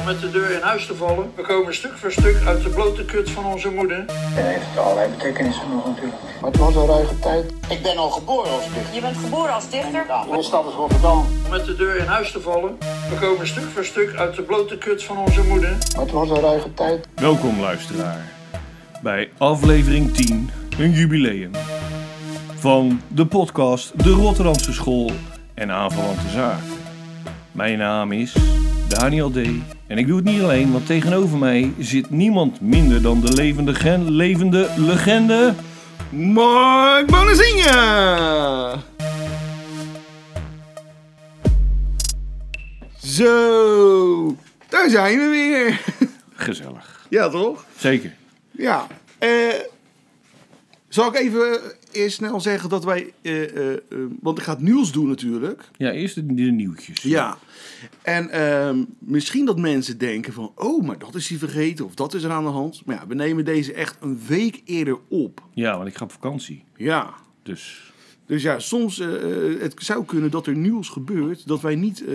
om met de deur in huis te vallen. We komen stuk voor stuk uit de blote kut van onze moeder. En heeft allerlei betekenissen nog natuurlijk. Maar het was een ruige tijd. Ik ben al geboren als dichter. Je bent geboren als dichter? Mijn stad is Rotterdam. Om met de deur in huis te vallen. We komen stuk voor stuk uit de blote kut van onze moeder. Maar het was een ruige tijd. Welkom luisteraar bij aflevering 10, een jubileum van de podcast De Rotterdamse School en aanverwante zaken. Mijn naam is Daniel D. En ik doe het niet alleen, want tegenover mij zit niemand minder dan de levende, gen, levende legende Mark Bonazinha. Zo, daar zijn we weer. Gezellig. Ja, toch? Zeker. Ja. eh zal ik even eerst snel zeggen dat wij... eh, eh, eh, want ik ga het nieuws doen natuurlijk. Ja, eerst de, de nieuwtjes. Ja. En ehm, misschien dat mensen denken van... Oh, maar dat is hij vergeten of dat is er aan de hand. Maar ja, we nemen deze echt een week eerder op. Ja, want ik ga op vakantie. Ja. Dus Dus ja, soms... eh, het zou kunnen dat er nieuws gebeurt dat wij niet... eh,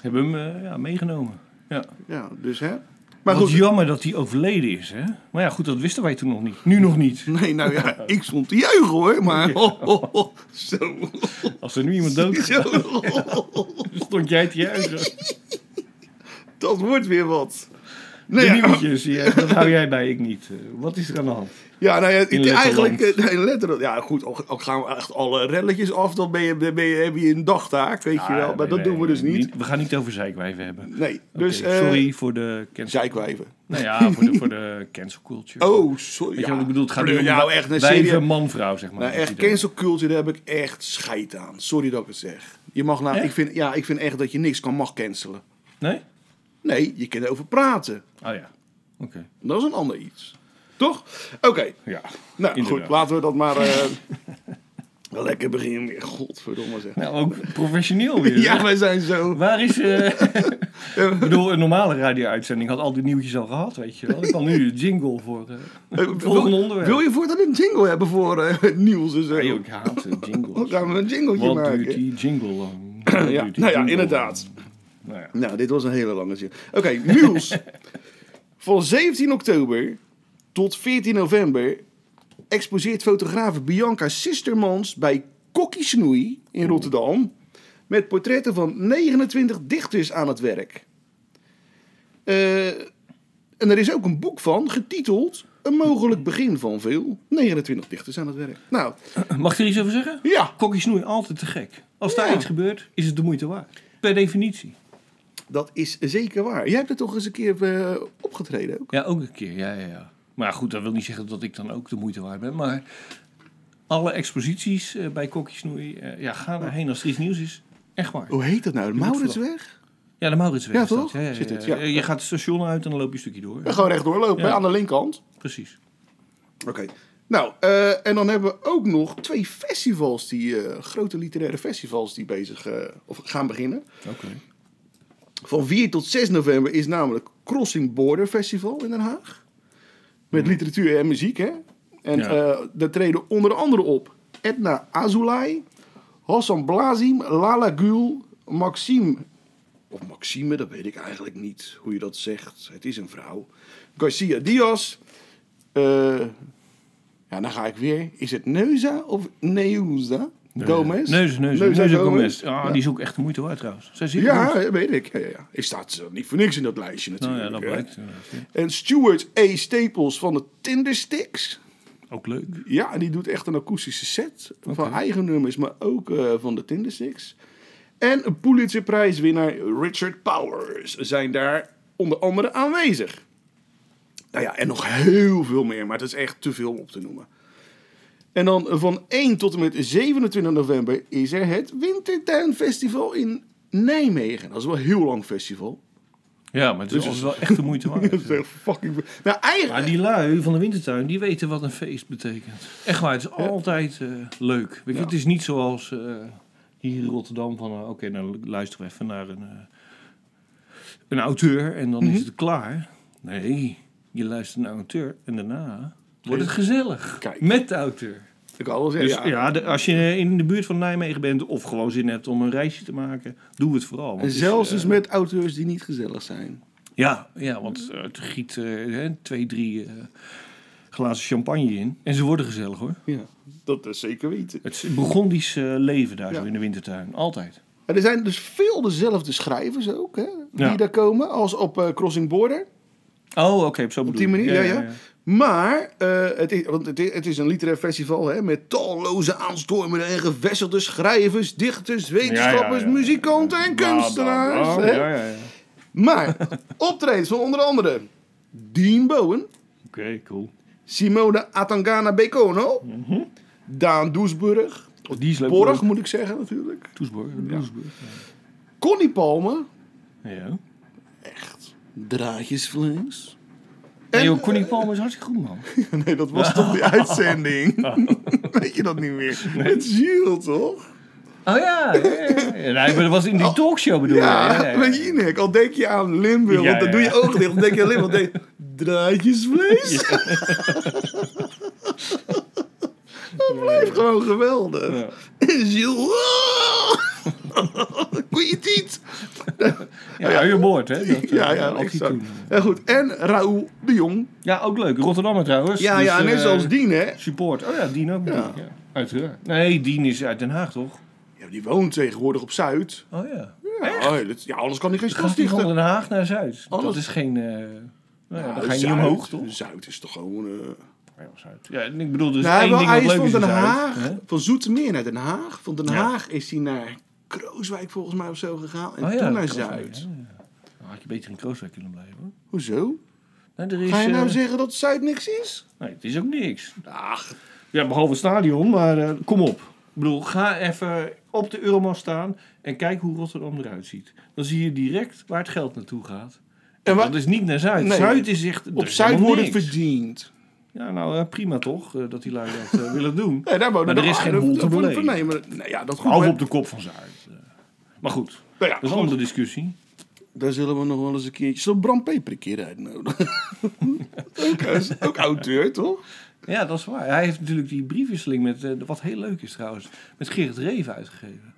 hebben we hem ja, meegenomen. Ja. ja, dus hè... Maar Wat goed, jammer dat hij overleden is, hè? Maar ja, goed, dat wisten wij toen nog niet. Nu nog niet. Nee, nou ja, ik stond te juichen hoor, maar... zo. Als er nu iemand dood is, zo. stond jij te juichen. Dat wordt weer wat. De Nee, ja, nieuwtjes, ja, dat hou jij bij, ik niet. Eh, Wat is er aan de hand? ja, nou ja, In eigenlijk... eh, Nee, letterlijk. Ja, goed, al gaan we echt alle relletjes af, dan ben je, ben je, heb je een dagtaak, weet je wel. Maar Nee, dat nee, doen we dus niet. We gaan niet over zeikwijven hebben. Nee, dus... Eh, sorry voor de cancel... Zijkwijven. Nou ja, voor de, voor de cancel culture. Oh, sorry. Weet je ja. wat ik bedoel? Het gaat nu om nou, echt, een serie. man, vrouw, zeg maar. Nou, echt, cancel culture, daar heb ik echt scheid aan. Sorry dat ik het zeg. Je mag nou, Echt? ik vind, ja, ik vind echt dat je niks kan mag cancelen. Nee? Nee, je kan erover praten. Oh ja. Oké. Dat is een ander iets. Toch? Oké. Ja. Nou Inderdaad. goed, laten we dat maar eh, wel lekker beginnen weer. Godverdomme zeg. Nou, ook professioneel weer. Ja, wij zijn zo. Waar is... eh, ik bedoel, een normale radio-uitzending had al die nieuwtjes al gehad, weet je wel. Ik kan nu de jingle voor het volgende wil, onderwerp. wil je voortaan een jingle hebben voor nieuws en zo? Nee, ik haat jingles. Dan gaan we een jingletje Wat maken. duurt die jingle lang? Wat Ja, nou ja, jingle inderdaad. Nou ja. Nou, dit was een hele lange zin. Oké, nieuws. Van 17 oktober tot 14 november exposeert fotografe Bianca Sistermans bij Kokkie Snoei in Rotterdam met portretten van 29 dichters aan het werk. Eh, en er is ook een boek van, getiteld Een mogelijk begin van veel. 29 dichters aan het werk. Nou, Mag ik er iets over zeggen? ja, Kokkie snoei altijd te gek. Als daar Ja. iets gebeurt, is het de moeite waard. Per definitie. Dat is zeker waar. Jij hebt er toch eens een keer eh, opgetreden ook? Ja, ook een keer. Ja, ja, ja. Maar goed, dat wil niet zeggen dat ik dan ook de moeite waard ben. Maar alle exposities eh, bij Kokkie snoei, eh, ja, ga daarheen als er iets nieuws is. Echt waar. Hoe heet dat nou? De Mauritsweg? Ja, de Mauritsweg Ja, toch? Ja, ja, Zit het, ja. Je gaat het station uit en dan loop je een stukje door. Gewoon recht doorlopen, Ja. hè, aan de linkerkant. Precies. Oké. Nou, en dan hebben we ook nog twee festivals, die grote literaire festivals die bezig of gaan beginnen. Oké. Van 4 tot 6 november is namelijk Crossing Border Festival in Den Haag. Met literatuur en muziek, hè. En Ja. eh, daar treden onder andere op Edna Azulay, Hassan Blazim, Lala Gül, Maxime... Of Maxime, dat weet ik eigenlijk niet hoe je dat zegt. Het is een vrouw. Garcia Diaz. eh, ja, dan ga ik weer. Is het Neuza of Neuza? Gomez? Neus, neus, neus, Gomez. Ah, die is ook echt de moeite waard trouwens. Zij Ja, dat weet ik. Ja, ja. Ik staat niet voor niks in dat lijstje Nou natuurlijk. ja, dat hè. blijkt. En Stuart A. Staples van de Tindersticks. Ook leuk. Ja, die doet echt een akoestische set van eigen nummers, maar ook eh, van de Tindersticks. En een Pulitzerprijswinnaar Richard Powers zijn daar onder andere aanwezig. Nou ja, en nog heel veel meer, maar het is echt te veel om op te noemen. En dan van 1 tot en met 27 november is er het Wintertuinfestival in Nijmegen. Dat is wel een heel lang festival. Ja, maar het is Dus- wel echt de moeite waard. Dat is echt fucking... Nou, eigenlijk... Maar die lui van de wintertuin, die weten wat een feest betekent. Echt waar, het is altijd eh, leuk. Weet je, Ja. Het is niet zoals eh, hier in Rotterdam van... eh, Oké, dan luisteren we even naar een, eh, een auteur en dan Mhm. is het klaar. Nee, je luistert naar een auteur en daarna wordt het gezellig. Kijk. Met de auteur. Ik kan wel Dus zeggen, ja, ja. de- als je in de buurt van Nijmegen bent of gewoon zin hebt om een reisje te maken, doe het vooral. want En zelfs eh, dus met auteurs die niet gezellig zijn. Ja, ja want eh, het giet eh, hè, twee, drie eh, glazen champagne in. En ze worden gezellig hoor. Ja, dat is zeker weten. Het is Burgondisch eh, leven daar Ja. zo in de wintertuin. Altijd. En er zijn dus veel dezelfde schrijvers ook, hè, die Ja. daar komen, als op eh, Crossing Border. Oh, oké, op zo'n Op die manier, ja, ja. Maar eh, het, is, want het, is, een literair festival hè, met talloze aanstormende en gevestigde schrijvers, dichters, wetenschappers, Ja, ja, ja. muzikanten en kunstenaars. hè. Ja, ja, ja. Maar optredens van onder andere Dean Bowen, Oké, cool. Simone Atangana Bekono, Daan Doesburg, Oh, die is leuk. Borg moet ik zeggen natuurlijk, Toesborg. Toesborg. Connie Palme, Ja. Draadjesvlees. En Connie Palmer is hartstikke goed, man. Nee, dat was toch die uitzending? Weet je dat niet meer? Met Jules, toch? Oh ja, ja, ja, ja. Nee, maar dat was in die talkshow bedoel je? Ja, Ja, met ja. Jinek. Al denk je aan Limburg, want dan doe je ogen dicht. Dan denk je aan Limburg. Dan denk je, draadjesvlees. Dat blijft gewoon geweldig. Ja. En Jules, het niet? Ja, je boord, hè? Dat, eh, Ja, ja, altijd exact. Ja, goed. En Raoul de Jong. Ja, ook leuk. Rotterdammer trouwens. Ja, Dus, ja, net eh, zoals Dien, hè? Support. Oh ja, Dien ook. Ja. Ja. Uiteraard. Nee, Dien is uit Den Haag, toch? Ja, die woont tegenwoordig op Zuid. Oh ja. Ja, oh, dat- ja anders kan hij geen stad van. Den Haag naar Zuid? Dat Alles- is geen... eh nou ja, Ja, dan ga je niet omhoog, toch? Zuid is toch gewoon... eh, Ja. Ja, ik bedoel, is Nou, één wel, ding hij is van Den Haag, van Zoetermeer naar Den Haag. Van Den Ja. Haag is hij naar Krooswijk volgens mij of zo gegaan. En Oh ja, toen naar Krooswijk, Zuid. ja, had je beter in Krooswijk kunnen blijven, hoor. Hoezo? Nou, er is, Ga je nou eh, zeggen dat Zuid niks is? Nee, het is ook niks. Ach, Ja, behalve het stadion, maar eh, kom op. Ik bedoel, ga even op de Euromast staan en kijk hoe Rotterdam eruit ziet. Dan zie je direct waar het geld naartoe gaat. En wa- dat is niet naar Zuid. Nee, Zuid is echt... er op is Zuid helemaal wordt het niks. verdiend. Ja, nou eh, prima toch, eh, dat die lui dat eh, willen doen. Nee, daar Maar er de- is geen hol te beleven. Nee, maar nee, ja, dat goed. Behalve maar- op de kop van Zuid. Maar goed, Nou ja, dat is een andere discussie. Daar zullen we nog wel eens een keertje... We Bram Peper een keer uitnodigen? ook, hij is ook auteur, toch? Ja, dat is waar. Hij heeft natuurlijk die briefwisseling met, wat heel leuk is trouwens, met Gerrit Reven uitgegeven.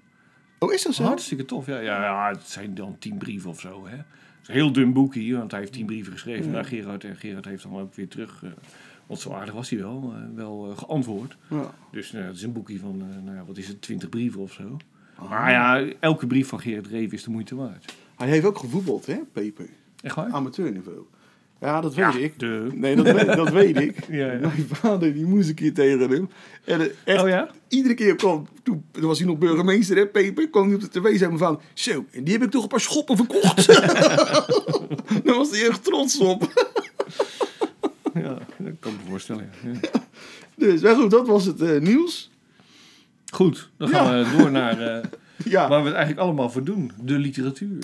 Oh, is dat zo? Hartstikke tof. Ja, ja, ja, het zijn dan tien brieven of zo. Hè. Het is een heel dun boekje, want hij heeft tien brieven geschreven naar Gerard. En Gerard heeft dan ook weer terug, want zo aardig was hij wel, eh, wel eh, geantwoord. Ja. Dus eh, het is een boekje van, eh, nou ja, wat is het, twintig brieven of zo. Maar ja, elke brief van Gerard Reven is de moeite waard. Hij heeft ook gevoetbald, hè, Peper? Echt waar? Amateurniveau. Ja, dat weet ik. De... Nee, dat weet, dat weet ik. Ja, ja. Mijn vader die moest een keer tegen hem. En echt, Oh ja? iedere keer kwam, toen, toen was hij nog burgemeester, hè, Peper, kwam hij op de tv en zei mijn vader, zo, en die heb ik toch een paar schoppen verkocht. Daar was hij echt trots op. Dat kan ik me voorstellen. ja. Dus, maar goed, dat was het eh, nieuws. Goed, dan gaan we door naar eh, Ja, waar we het eigenlijk allemaal voor doen. De literatuur.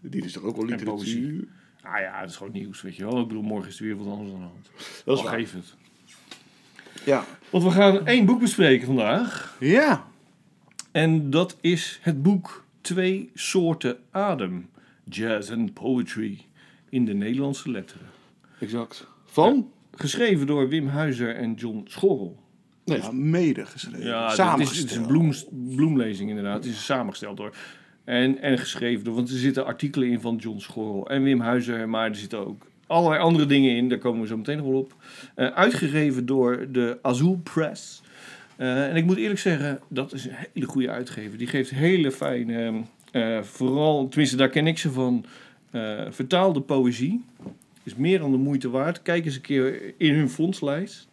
die is toch ook wel literatuur? Nou ja, het is gewoon nieuws, weet je wel. Ik bedoel, morgen is er weer wat anders aan de hand. Dat is geef het. Ja. Want we gaan één boek bespreken vandaag. Ja. En dat is het boek Twee Soorten Adem. Jazz and Poetry in de Nederlandse letteren. Exact. Van? Geschreven door Wim Huizer en John Schorrel. Nou ja, mede geschreven. Ja, het is, Samengesteld. het is een bloem, bloemlezing inderdaad. Het is samengesteld door. En, en geschreven door, want er zitten artikelen in van John Schorrel en Wim Huizer, maar er zitten ook allerlei andere dingen in, daar komen we zo meteen nog wel op. Eh, uitgegeven door de Azul Press. Eh, en ik moet eerlijk zeggen, dat is een hele goede uitgever. Die geeft hele fijne, eh, vooral, tenminste daar ken ik ze van, eh, vertaalde poëzie. Is meer dan de moeite waard. Kijk eens een keer in hun fondslijst.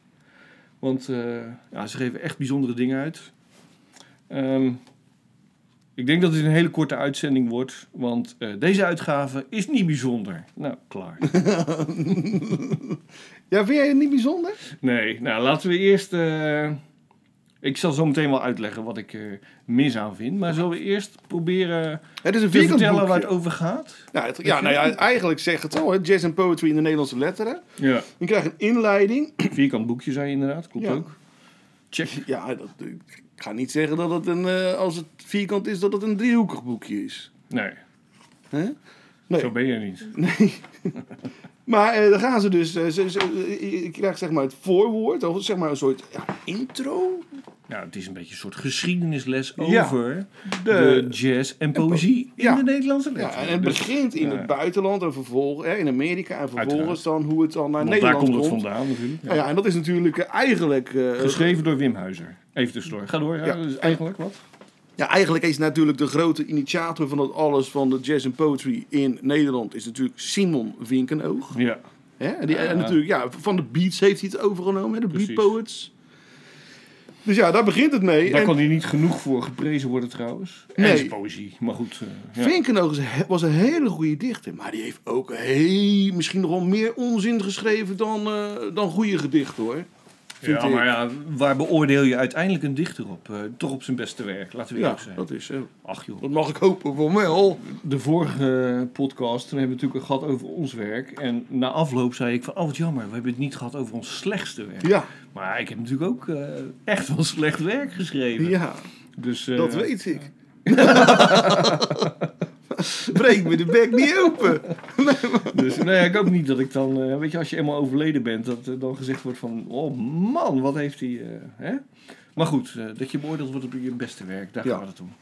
Want eh, ja, ze geven echt bijzondere dingen uit. Ehm, ik denk dat dit een hele korte uitzending wordt, want eh, deze uitgave is niet bijzonder. Nou, klaar. Ja, vind jij het niet bijzonder? Nee, nou laten we eerst. eh, ik zal zo meteen wel uitleggen wat ik er mis aan vind. Maar zullen we eerst proberen Het is een te vierkant vertellen boekje. waar het over gaat? Ja, het- ja, nou ja, eigenlijk zegt het al, hè, jazz en poetry in de Nederlandse letteren. Ja. Je krijgt een inleiding. Vierkant boekje zei je inderdaad, klopt Ja. ook. Check. Ja, dat, ik ga niet zeggen dat het een, eh, als het vierkant is, dat het een driehoekig boekje is. Nee? Nee. zo ben je niet. nee. Maar eh, dan gaan ze dus, eh, ze- je krijgt zeg maar het voorwoord, of zeg maar een soort ja, intro. nou, het is een beetje een soort geschiedenisles Ja. over De- de, jazz en poëzie in ja. de Nederlandse Ja, letteren. en het Dus- begint in ja. het buitenland en vervolgens in Amerika en vervolgens Uiteraard. dan hoe het dan naar Want daar Nederland komt komt. het vandaan natuurlijk. Ja. Nou ja, en dat is natuurlijk eh, eigenlijk... eh, Geschreven door Wim Huizer. Even tussendoor. Ga door. Ja, Ja. Is eigenlijk wat? Ja, eigenlijk is natuurlijk de grote initiator van dat alles van de jazz en poetry in Nederland is natuurlijk Simon Winkenoog. Ja. Hè? En, die, en natuurlijk, ja, van de beats heeft hij het overgenomen, hè? de Precies. beat poets. Dus ja, daar begint het mee. Daar En kan hij niet genoeg voor geprezen worden trouwens. En Nee. poëzie. Maar goed. eh, ja. He- was een hele goede dichter, maar die heeft ook heel, misschien nog wel meer onzin geschreven dan, eh, dan goede gedichten hoor. Vind Ja, ik. maar ja, waar beoordeel je uiteindelijk een dichter op? Eh, toch op zijn beste werk, laten we Ja, eerlijk zijn. dat is zo. Ach joh. Dat mag ik hopen voor mij al. De vorige podcast, toen hebben we het natuurlijk gehad over ons werk. En na afloop zei ik van, oh wat jammer, we hebben het niet gehad over ons slechtste werk. Ja, Maar ik heb natuurlijk ook eh, echt wel slecht werk geschreven. ja, Dus, eh, dat weet ik. Breek me de bek niet open. Dus nou ja, ik hoop niet dat ik dan, eh, weet je, als je eenmaal overleden bent, dat er dan gezegd wordt van, oh man, wat heeft hij, eh, hè? Maar goed, eh, dat je beoordeeld wordt op je beste werk, daar Ja. gaat het om.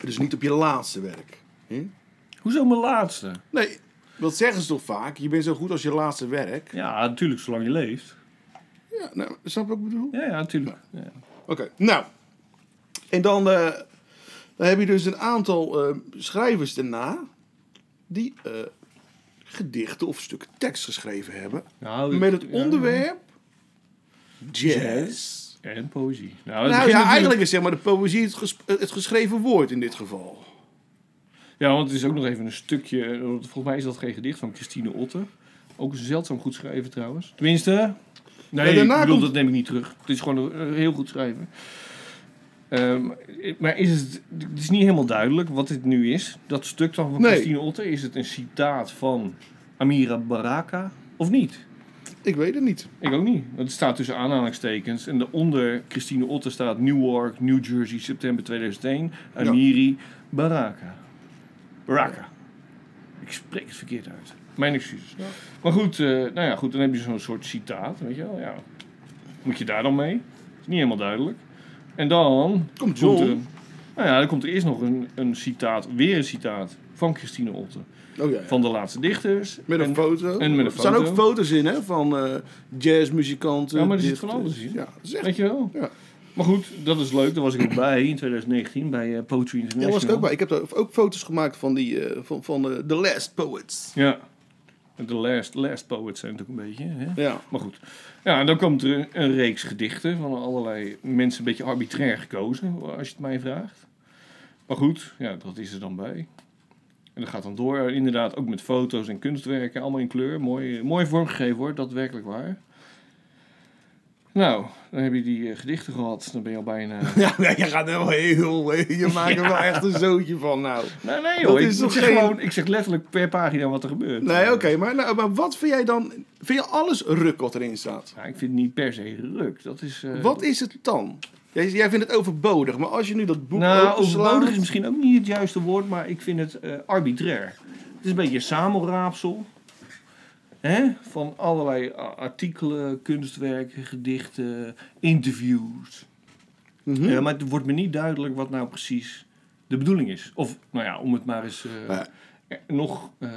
Dus niet op je laatste werk. hè? Hoezo mijn laatste? Nee, dat zeggen ze toch vaak. Je bent zo goed als je laatste werk. Ja, natuurlijk, zolang je leeft. Ja, nou, snap je wat ik bedoel? Ja, ja, natuurlijk. Ja. Oké, nou. En dan, eh, dan heb je dus een aantal eh, schrijvers daarna die eh, gedichten of stukken tekst geschreven hebben. Nou, Met het onderwerp jazz. En poëzie. Nou, Nou ja, natuurlijk- eigenlijk is zeg maar de poëzie het, ges- het geschreven woord in dit geval. Ja, want het is ook nog even een stukje. Volgens mij is dat geen gedicht van Christine Otter. Ook zeldzaam goed schrijven trouwens. Tenminste. Nee, Ja, daarna ik bedoel, komt- dat neem ik niet terug. Het is gewoon eh, heel goed schrijven. Ehm, maar is het, het is niet helemaal duidelijk wat dit nu is. Dat stuk dan van Nee. Christine Otter. Is het een citaat van Amira Baraka of niet? Ik weet het niet. Ik ook niet. Het staat tussen aanhalingstekens. En daaronder Christine Otter staat Newark, New Jersey, september 2001. Amiri Baraka. Baraka. Ik spreek het verkeerd uit. Mijn excuses. Maar goed, eh, nou ja, goed, dan heb je zo'n soort citaat, weet je wel. Ja. Moet je daar dan mee? is niet helemaal duidelijk. En dan Komt John. er, nou ja, dan komt er eerst nog een, een citaat, weer een citaat van Christine Otter. Oh ja, ja. Van de laatste dichters. Met een En- foto. en met een Er staan foto. ook foto's in hè, van eh, jazzmuzikanten. Ja, maar er zit van alles in. Ja, dat is echt Weet je wel? Ja. Maar goed, dat is leuk. Daar was ik ook bij in 2019 bij eh, Poetry Ja, International. was ik ook bij. Ik heb daar ook foto's gemaakt van, die, eh, van, van The Last Poets. Ja. De last, last poets zijn natuurlijk een beetje. Hè? Ja. Maar goed. Ja, en dan komt er een, een reeks gedichten van allerlei mensen een beetje arbitrair gekozen, als je het mij vraagt. Maar goed, ja, dat is er dan bij. En dat gaat dan door, inderdaad, ook met foto's en kunstwerken, allemaal in kleur. Mooi, mooi vormgegeven hoor, dat werkelijk waar. Nou, dan heb je die eh, gedichten gehad, dan ben je al bijna... Ja, je gaat wel heel... Je maakt er wel echt een zootje van, nou. Nee, nee joh, ik, zeg geen- gewoon, ik zeg letterlijk per pagina wat er gebeurt. Nee, oké, maar, nou, maar wat vind jij dan... Vind je alles ruk wat erin staat? Ja, ik vind het niet per se ruk, dat is... eh, Wat is het dan? Jij, jij vindt het overbodig, maar als je nu dat boek Nou, overbodig is misschien ook niet het juiste woord, maar ik vind het eh, arbitrair. Het is een beetje een samenraapsel. Hè? Van allerlei artikelen, kunstwerken, gedichten, interviews. Mhm. Ja, maar het wordt me niet duidelijk wat nou precies de bedoeling is. Of, nou ja, om het maar eens eh, nog eh,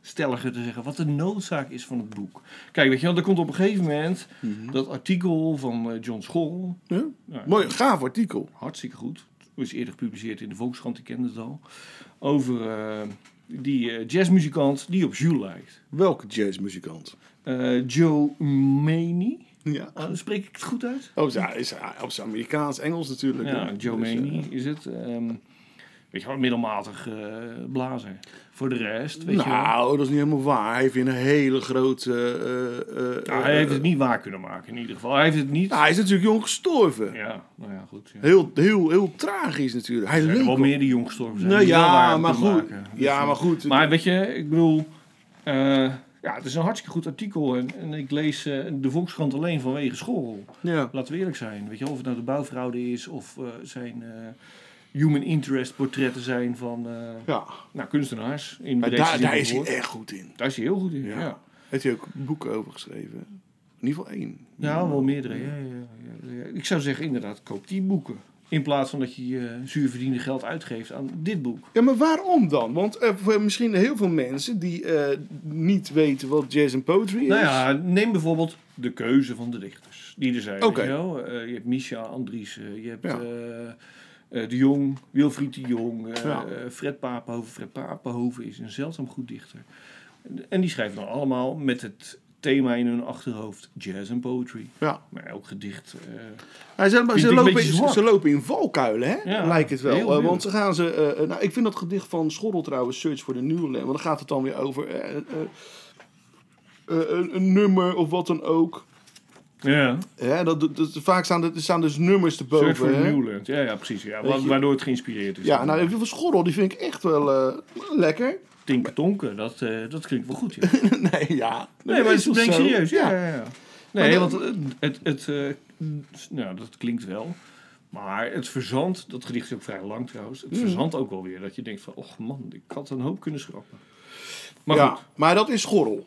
stelliger te zeggen, wat de noodzaak is van het boek. Kijk, weet je wel, er komt op een gegeven moment dat artikel van eh, John Scholl. Mhm. Ja? Nou, Mooi, gaaf artikel. Hartstikke goed. is eerder gepubliceerd in de Volkskrant, die kende het al. Over die eh, jazzmuzikant die op Jules lijkt. Welke jazzmuzikant? Eh, Joe Maney. Ja. Oh, spreek ik het goed uit? Oh, ja, is, op zijn Amerikaans, Engels natuurlijk. Ja. Joe Dus, eh, Maney is het. Ehm, weet je wel, middelmatig eh blazer. Voor de rest, weet je wel. nou, dat is niet helemaal waar. Hij heeft een hele grote... eh, eh, Nou, hij heeft het niet waar kunnen maken, in ieder geval. Hij heeft het niet... nou, hij is natuurlijk jong gestorven. Ja, nou ja, goed. Ja. Heel, heel, heel tragisch natuurlijk. Hij leek wel meer die jong gestorven zijn. Nou ja, maar goed. Dus, Ja, eh, maar goed. Maar weet je, ik bedoel, ja, het is een hartstikke goed artikel en, en ik lees de Volkskrant alleen vanwege school. ja. Laten we eerlijk zijn, weet je, of het nou de bouwfraude is of zijn human interest portretten zijn van eh, ja. nou, kunstenaars in Maar daar, daar is hij echt goed in. Daar is hij heel goed in. Ja. Ja. Heeft hij ook boeken over geschreven. In ieder geval één. Ja, wel meerdere. Ja, ja. Ik zou zeggen, inderdaad, koop die boeken. In plaats van dat je je zuur verdiende geld uitgeeft aan dit boek. Ja, maar waarom dan? Want voor misschien heel veel mensen die eh, niet weten wat jazz en poetry is. Nou ja, neem bijvoorbeeld de keuze van de dichters die er zijn. Oké. Je, hebt Misha Andriessen, je hebt Ja. Eh, De Jong, Wilfried de Jong, eh, Ja. eh, Fred Papenhoven. Fred Papenhoven is een zeldzaam goed dichter. En die schrijven dan allemaal met het thema in hun achterhoofd jazz en poetry. Ja. Maar elk gedicht... ze, ze, lopen, ze, in valkuilen, hè? Ja, lijkt het wel. heel want ze gaan ze. nou, ik vind dat gedicht van Schorrel trouwens, Search for the New Land. Want dan gaat het dan weer over een, een nummer of wat dan ook. Ja, Hè, dat, dat, vaak staan er, staan dus nummers erboven. Search for? Newland. Ja, ja, precies. Ja. Wa- Waardoor het geïnspireerd is. Ja, nou, van Schorrel die vind ik echt wel eh, lekker. Tinken tonken, dat, eh, dat klinkt wel goed. Ja. nee, ja. Nee, maar dat toch denk serieus. Ja, ja, ja. Nee, dan- want het, het, het eh, nou, dat klinkt wel. Maar het verzand, dat gedicht is ook vrij lang trouwens. Mm. Het verzand ook wel weer. Dat je denkt van, och man, ik had een hoop kunnen schrappen. Maar ja, goed. maar dat is Schorrel,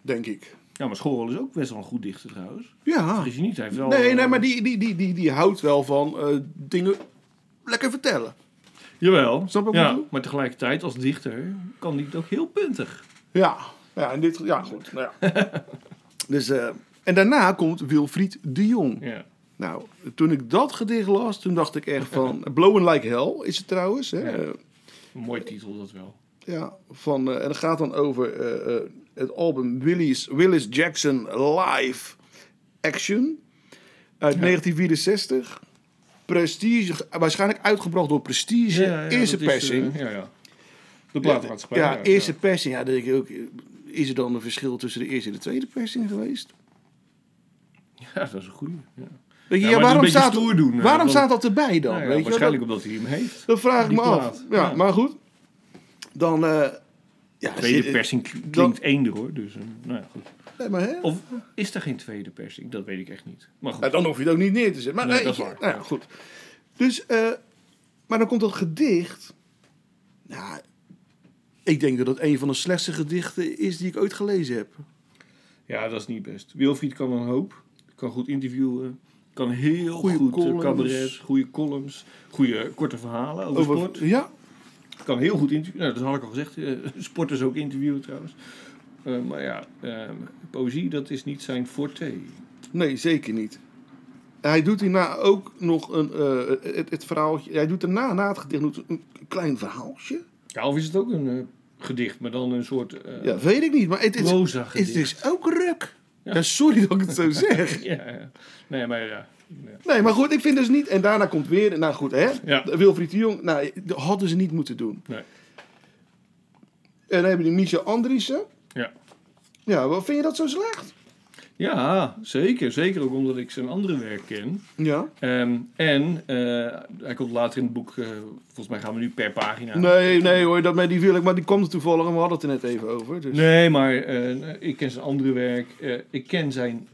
denk ik. Ja, maar Schorrel is ook best wel een goed dichter trouwens. Ja. Vergis je niet, hij heeft wel... Nee, nee, eh, maar die, die, die, die, die houdt wel van eh, dingen lekker vertellen. Jawel, Snap ik ja, maar tegelijkertijd als dichter kan hij het ook heel puntig. Ja, ja, in dit, ja goed. Nou ja. dus, eh, en daarna komt Wilfried de Jong. Ja. Nou, toen ik dat gedicht las, toen dacht ik echt van... Blowing Like Hell is het trouwens. Hè? Ja. Een mooie titel dat wel. ja, van, en dat gaat dan over het album Willis, Willis Jackson Live Action uit 1964. Prestige, waarschijnlijk uitgebracht door Prestige. Ja, ja, eerste is, persing. eh, ja, ja. De platenmaatschappij. Ja, eerste persing. Ja, denk ik ook, is er dan een verschil tussen de eerste en de tweede persing geweest? Ja, dat is een goede. Ja. Weet je, Ja, waarom, staat, stoer doen, hè, waarom staat dat erbij dan? Nou weet je? waarschijnlijk Dat, omdat hij hem heeft. dat vraag ik me af. plaat. Ja, Ja. maar goed. Dan, eh ja, Tweede zit- persing kl- klinkt eender hoor. Dus, eh, nou ja, goed. Nee, maar, hè? Of is er geen tweede persing? Dat weet ik echt niet. Maar goed. Dan hoef je het ook niet neer te zetten. Maar Nee, nee, dat is waar. Nou ja, goed. Dus, eh, maar dan komt dat gedicht. Ja, ik denk dat het een van de slechtste gedichten is die ik ooit gelezen heb. Ja, dat is niet best. Wilfried kan een hoop. Kan goed interviewen. Kan heel goed eh, columns. cabaret. Goede columns. Goede korte verhalen over, Over- sport. Ja, Kan heel goed interviewen. Nou, dat had ik al gezegd. Eh, sporters ook interviewen trouwens. Eh, maar ja, eh, poëzie dat is niet zijn forte. nee, zeker niet. Hij doet hierna ook nog een, het, het verhaaltje. Hij doet daarna, na het gedicht, doet een klein verhaaltje. Ja, of is het ook een gedicht, maar dan een soort Ja, weet ik niet. Maar het is, het is ook ruk. Ja. Ja, sorry dat ik het zo zeg. Ja, ja. Nee, maar ja. Nee, maar goed, ik vind dus niet. En daarna komt weer. Nou goed, hè? Ja. Wilfried de Jong. Nou, dat hadden ze niet moeten doen. Nee. En dan hebben we die Michel Andriessen. Ja. Ja, wat vind je dat zo slecht? ja, zeker. Zeker ook omdat ik zijn andere werk ken. Ja. Ehm, en eh, hij komt later in het boek, eh, volgens mij gaan we nu per pagina. Nee, nee hoor, dat met die wil ik. Maar die kwam er toevallig en we hadden het er net even over. Dus. Nee, maar eh, ik ken zijn andere werk. Ik ken zijn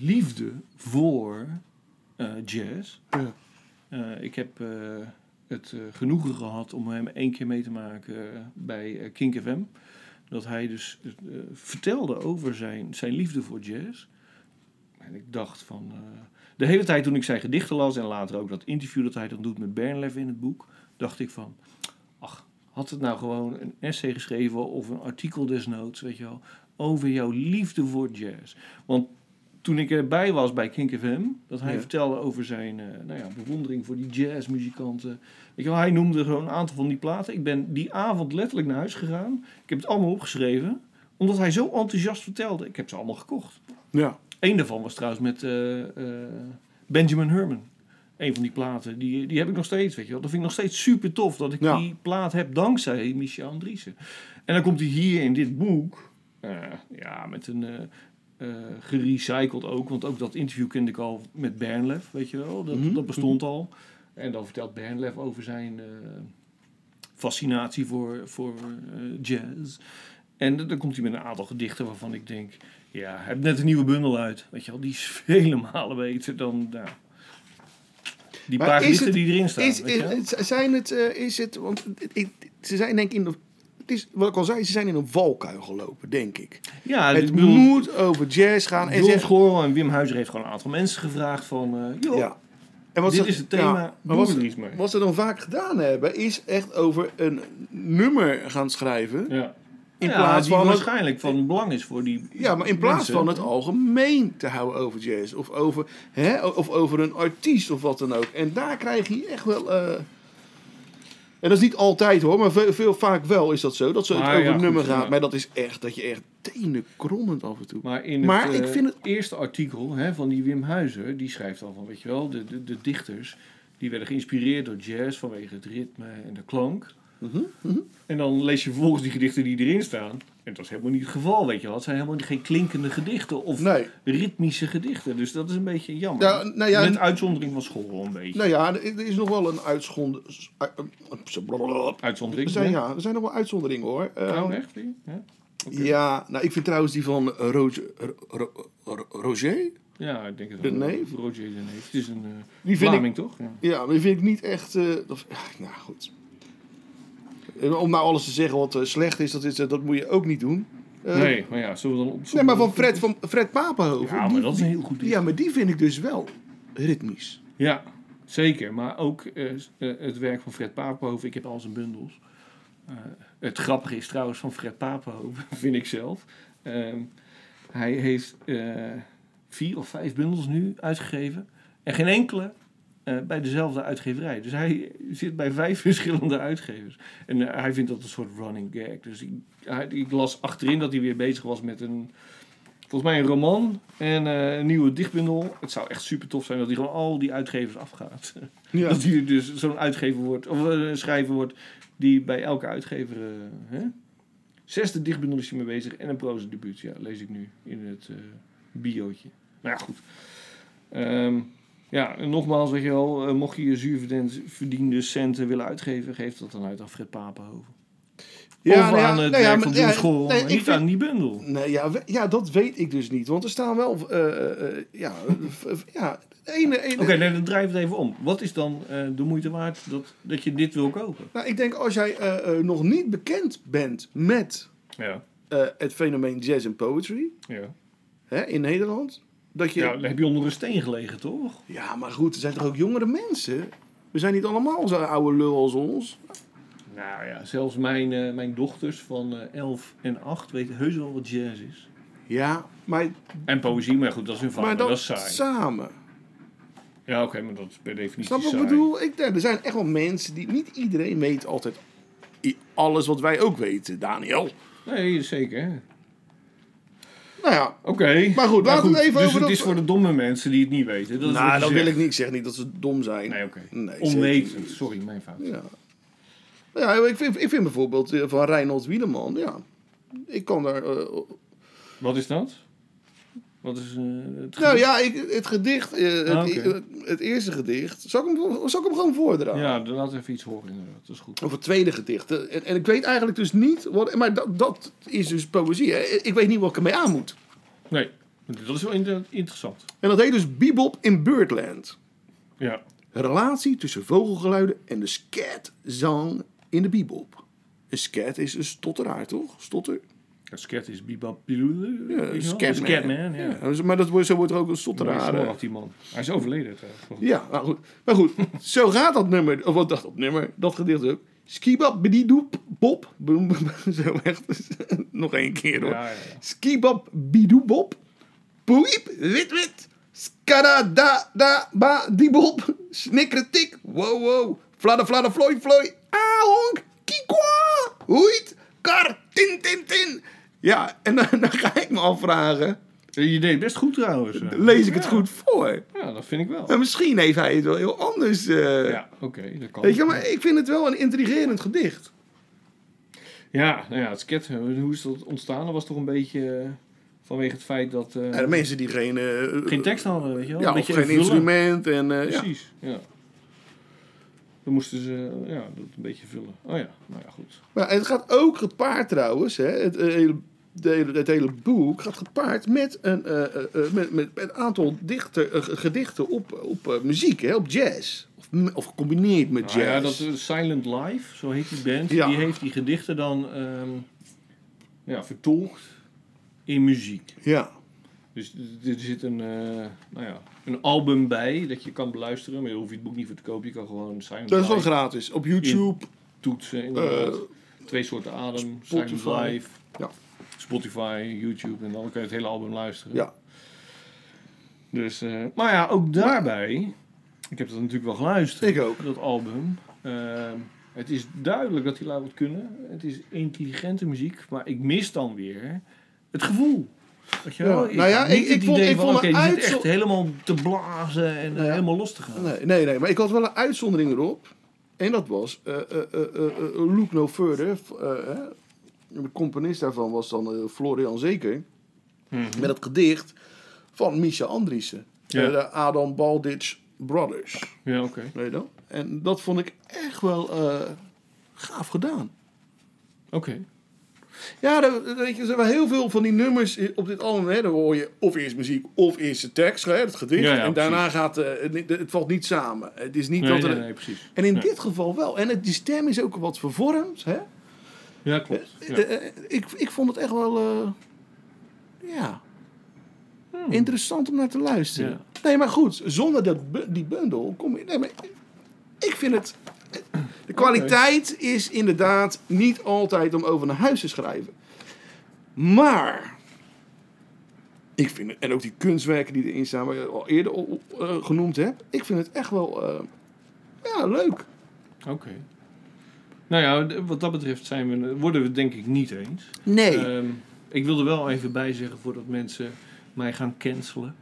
liefde voor jazz. Ja. Eh, ik heb eh, het eh, genoegen gehad om hem één keer mee te maken eh, bij eh, Kink FM. Dat hij dus eh, vertelde over zijn, zijn liefde voor jazz. En ik dacht van... eh, de hele tijd toen ik zijn gedichten las en later ook dat interview dat hij dan doet met Bernlef in het boek... dacht ik van... Ach, had het nou gewoon een essay geschreven of een artikel desnoods, weet je wel... over jouw liefde voor jazz. Want toen ik erbij was bij Kink FM, dat hij Ja. vertelde over zijn eh, nou ja, bewondering voor die jazzmuzikanten. Weet je wel, hij noemde gewoon een aantal van die platen. Ik ben die avond letterlijk naar huis gegaan. Ik heb het allemaal opgeschreven, omdat hij zo enthousiast vertelde. Ik heb ze allemaal gekocht. Ja. Eén daarvan was trouwens met eh, eh, Benjamin Herman. Een van die platen, die, die heb ik nog steeds, weet je wel. Dat vind ik nog steeds super tof dat ik Ja. die plaat heb dankzij Michel Andriessen. En dan komt hij hier in dit boek, ja, met een gerecycled ook. Want ook dat interview kende ik al met Bernlef, weet je wel. Dat, Mhm. dat bestond al. En dan vertelt Bernlef over zijn eh, fascinatie voor, voor eh, jazz. En dan komt hij met een aantal gedichten waarvan ik denk... Ja, hij heeft net een nieuwe bundel uit. Weet je wel, die is vele malen beter dan... Nou, die Maar paar gedichten het- die erin staan. Is, is, zijn het, eh, is het, want ik- ze zijn denk ik in de, is, wat ik al zei, ze zijn in een valkuil gelopen, denk ik. Ja, het bedoel, moet over jazz gaan. En Joel zeg, Schoorl en Wim Huizer heeft gewoon een aantal mensen gevraagd van... joh, ja. En dit ze- is het thema, ja, doen wat, er iets mee. wat ze dan vaak gedaan hebben, is echt over een nummer gaan schrijven. ja. In Ja, plaats die van het- waarschijnlijk van belang is voor die Ja, maar in plaats mensen. van het algemeen te houden over jazz. Of over, hè, of over een artiest of wat dan ook. En daar krijg je echt wel... eh, En dat is niet altijd hoor, maar veel, veel vaak wel is dat zo. Dat ze het over ja, nummer gaat. ja. Maar dat is echt, dat je echt tenen krommend af en toe. Maar in Maar het ik eh, vind het- eerste artikel hè, van die Wim Huizer, die schrijft al van, weet je wel, de, de, de dichters, die werden geïnspireerd door jazz vanwege het ritme en de klank. En dan lees je vervolgens die gedichten die erin staan. En dat is helemaal niet het geval, weet je wel. Het zijn helemaal geen klinkende gedichten of Nee. ritmische gedichten. Dus dat is een beetje jammer. Ja, nou ja, Met uitzondering van school een beetje. Nou ja, er is nog wel een uitschond... Uitzondering, Er zijn, ja, er zijn nog wel uitzonderingen hoor. Eh, Oh, echt? Ja? Nou ik vind trouwens die van Roger... Ro- Ro- Roger? Ja, ik denk het De wel. neef? Roger de neef. Het is een uh, Die vind ik- toch? Ja. Ja, maar die vind ik niet echt. eh, nou goed. Eh, Om nou alles te zeggen wat eh, slecht is, dat, is eh, dat moet je ook niet doen. Nee, maar ja, zullen we dan opzoeken? nee, maar van Fred, van Fred Papenhoven. Ja, maar die- dat is een heel goed lied. Ja, maar die vind ik dus wel ritmisch. Ja, zeker. Maar ook het werk van Fred Papenhoven. Ik heb al zijn bundels. Het grappige is trouwens van Fred Papenhoven, vind ik zelf. Ehm, hij heeft vier of vijf bundels nu uitgegeven. En geen enkele eh, bij dezelfde uitgeverij. Dus hij zit bij vijf verschillende uitgevers. En eh, hij vindt dat een soort running gag. Dus ik, hij- ik las achterin dat hij weer bezig was met een... Volgens mij een roman en eh, een nieuwe dichtbundel. Het zou echt super tof zijn dat hij gewoon al die uitgevers afgaat. Ja. Dat hij dus zo'n uitgever wordt, of een schrijver wordt, die bij elke uitgever. hè? Zesde dichtbundel is hij mee bezig en een proza debuut. Ja, lees ik nu in het biootje. Nou ja, goed. Ehm, ja, en nogmaals, weet je wel, eh, mocht je je zuur verdiend- verdiende centen willen uitgeven, geef dat dan uit aan Fred Papenhoven. of nou aan het nou ja, werk van ja, School, nee, maar niet vind- aan die bundel. Nee, ja, we- ja, dat weet ik dus niet. Want er staan wel. eh, eh, ja, ja, ene. ene Oké, nee, dan draai ik het even om. Wat is dan de moeite waard dat, dat je dit wil kopen? Nou, ik denk als jij nog niet bekend bent met Ja, het fenomeen jazz en poetry ja. hè, in Nederland. Dat je, ja, ja. dan heb je onder een steen gelegen, toch? maar goed, er zijn toch ook jongere mensen? We zijn niet allemaal zo'n oude lul als ons. Nou ja, zelfs mijn, eh, mijn dochters van eh 11 en 8 weten heus wel wat jazz is. Ja, maar, En poëzie, maar goed, dat is hun vader, maar dat is saai. samen. Ja, oké, maar dat is per definitie Snap wat ik bedoel? Ik, er zijn echt wel mensen die... Niet iedereen weet altijd alles wat wij ook weten, Daniel. Nee, zeker. Nou ja, Oké. Maar goed, laten we het even Dus over het dat- is voor de domme mensen die het niet weten. Dat nou, dat zegt. wil ik niet zeggen. Niet dat ze dom zijn. Nee, oké. Nee, zeker Onwetend. Sorry, mijn fout. Ja. Ja, ik vind, ik vind bijvoorbeeld eh, van Reinhold Wieleman, ja. Ik kan daar... eh, Wat is dat? Wat is eh, het nou ja, ik, het gedicht, eh, het, Ah, het, het eerste gedicht, zal ik hem, zal ik hem gewoon voordragen? Ja, dan laat even iets horen inderdaad. Dat is goed. Of het tweede gedicht. Eh, En, en ik weet eigenlijk dus niet wat... Maar dat, dat is dus poëzie. hè. Ik weet niet wat ik ermee aan moet. Nee, dat is wel interessant. En dat heet dus Bebop in Birdland. Ja. Relatie tussen vogelgeluiden en de scatzang in de bebop. Een scat is een stotteraar, toch? Stotter. Het sket is bebop. Ja? Scatman. Scatman, ja. Ja, dus- maar dat wordt, zo wordt er ook een stotteraar. eh, die man. Hij is overleden trouwens. Ja, nou goed. Maar goed, zo gaat dat nummer. Of wat dat, dat nummer, dat gedeelte ook. Skibab bididoep Zo echt. Nog één keer hoor. Ja, ja, ja. Skibab bidoe bop. Poep wit wit. Skada da da ba die bop. Snikkertik. Wow wow. Fladder fladder flooi flooi. Ahonk. Kikwa. Hoeit. Kar. Tin tin tin. Ja, en dan, dan ga ik me afvragen. Je deed best goed trouwens. Lees ik het Ja. goed voor? Ja, dat vind ik wel. Maar misschien heeft hij het wel heel anders. eh, Ja, oké, dat kan. Weet je, maar ik vind het wel een intrigerend gedicht. Ja, nou ja, het sket, hoe is dat ontstaan? Dat was toch een beetje eh, vanwege het feit dat... eh, Ja, de mensen die geen, eh, geen tekst hadden, weet je wel? ja, Een of geen instrument. En, eh, ja. Precies, ja. Dan moesten ze ja, dat een beetje vullen. Oh ja, nou ja, goed. Maar het gaat ook gepaard trouwens. Hè, het, eh, hele hele, het hele boek gaat gepaard met een, eh, eh, eh, met, met een aantal dichter, gedichten op, op muziek, hè, op jazz. Of, of gecombineerd met jazz. Nou ja, dat is Silent Life, zo heet die band. Ja. Die heeft die gedichten dan ehm, ja, vertolkt in muziek. ja. Dus er zit een, nou ja, een album bij dat je kan beluisteren. Maar je hoeft je het boek niet voor te kopen. Je kan gewoon Silent dat is wel gratis. Op YouTube. toetsen. Inderdaad. Twee soorten adem. Spotify. Silent Life. Ja. Spotify, YouTube. En dan kan je het hele album luisteren. Ja. Dus, eh, maar ja, ook daarbij. Ik heb dat natuurlijk wel geluisterd. Ik ook. Dat album. Ehm, het is duidelijk dat die lui wat kunnen. Het is intelligente muziek. Maar ik mis dan weer het gevoel. Weet je wel? Ja. Nou ja, ik- ik vond- ik van, vond een echt helemaal te blazen en eh, Ja. helemaal los te gaan. Nee, nee, nee, maar ik had wel een uitzondering erop. En dat was eh, Look No Further. De componist daarvan was dan eh, Florian Zeker. Mhm. Met het gedicht van Misha Andriessen. Ja. Eh, de Adam Balditch Brothers. Ja, oké. Weet je dat? En dat vond ik echt wel eh, gaaf gedaan. Oké. Ja, daar- weet je, er zijn wel heel veel van die nummers op dit album. Hè, dan hoor je of eerst muziek of eerst de tekst, hè, het gedicht. Ja, ja, en daarna gaat het, het valt niet samen. Het is niet Nee, dat er, nee, nee, precies. En in dit geval wel. En het, die stem is ook wat vervormd. Hè? Ja, klopt. Ja. Eh, eh, ik, ik vond het echt wel... eh, ja, Hmm. interessant om naar te luisteren. Ja. Nee, maar goed. Zonder dat, die bundel kom je... Nee, maar ik vind het... De kwaliteit is inderdaad niet altijd om over naar huis te schrijven. Maar... Ik vind het, en ook die kunstwerken die erin staan, waar je al eerder genoemd hebt. Ik vind het echt wel... ja, leuk. Oké. Nou ja, wat dat betreft zijn we, worden we het denk ik niet eens. Nee. Ehm, ik wil er wel even bij zeggen voordat mensen mij gaan cancelen.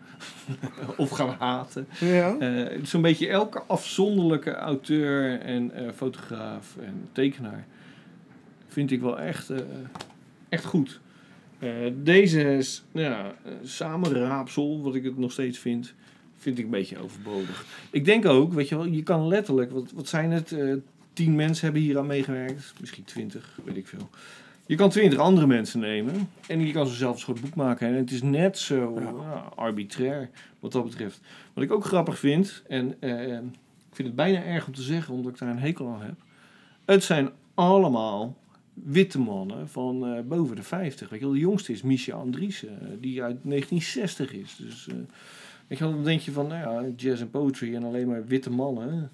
of gaan haten. ja. Eh, Zo'n beetje elke afzonderlijke auteur en eh, fotograaf en tekenaar vind ik wel echt, eh, echt goed. Deze is, nou ja, samenraapsel, wat ik het nog steeds vind, vind ik een beetje overbodig. Ik denk ook, weet je wel, je kan letterlijk, wat, wat zijn het, eh, tien mensen hebben hier aan meegewerkt, misschien twintig, weet ik veel. Je kan twintig andere mensen nemen en je kan ze zelf een soort boek maken. En het is net zo ja, arbitrair wat dat betreft. Wat ik ook grappig vind, en eh, ik vind het bijna erg om te zeggen, omdat ik daar een hekel aan heb. Het zijn allemaal witte mannen van eh, boven de 50. Weet je wel, de jongste is Misha Andriessen, eh, die uit 1960 is. Dus eh, weet je wel, dan denk je van, nou ja, jazz en poetry en alleen maar witte mannen.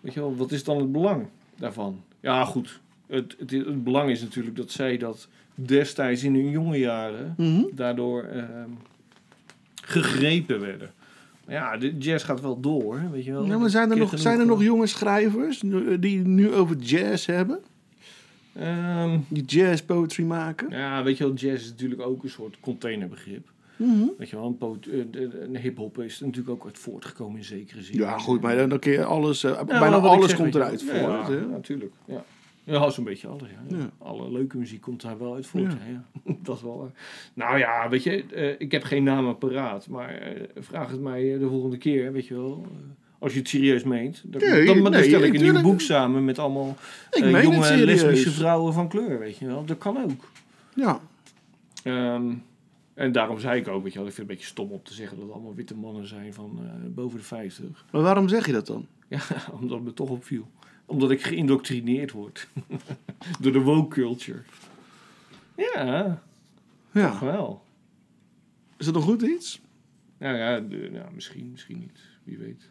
Weet je wel, wat is dan het belang daarvan? Ja, goed. Het, het, het belang is natuurlijk dat zij dat destijds in hun jonge jaren Mhm. daardoor ehm, gegrepen werden. Maar ja, de jazz gaat wel door, weet je wel. Ja, maar zijn er, nog, zijn er nog jonge schrijvers nu- die nu over jazz hebben? ehm, Die jazz poetry maken? ja, weet je wel, jazz is natuurlijk ook een soort containerbegrip. Mhm. Weet je wel, een, poot- eh, een hip-hop is natuurlijk ook uit voortgekomen in zekere zin. Ja, goed, maar dan, kun je alles... eh, Ja, bijna alles zeg, komt eruit voort. Ja, ja, natuurlijk. Ja, ja zo'n beetje alles. Ja. Ja. Alle leuke muziek komt daar wel uit voort. Ja. Dat is wel waar. Nou ja, weet je, eh, ik heb geen namen paraat, maar eh, vraag het mij eh, de volgende keer, weet je wel. Eh, als je het serieus meent. Dan, Nee, dan, dan nee, stel ik een nieuw boek samen met allemaal eh, jonge lesbische vrouwen van kleur, weet je wel. Dat kan ook. Ja. Ehm, en daarom zei ik ook, weet je wel, ik vind het een beetje stom om te zeggen dat het allemaal witte mannen zijn van eh, boven de 50. Maar waarom zeg je dat dan? Ja, omdat het me toch opviel. Omdat ik geïndoctrineerd word. Door de woke culture. Ja, Ja. wel. Is dat nog goed iets? Nou ja, de, nou, misschien, misschien niet. Wie weet.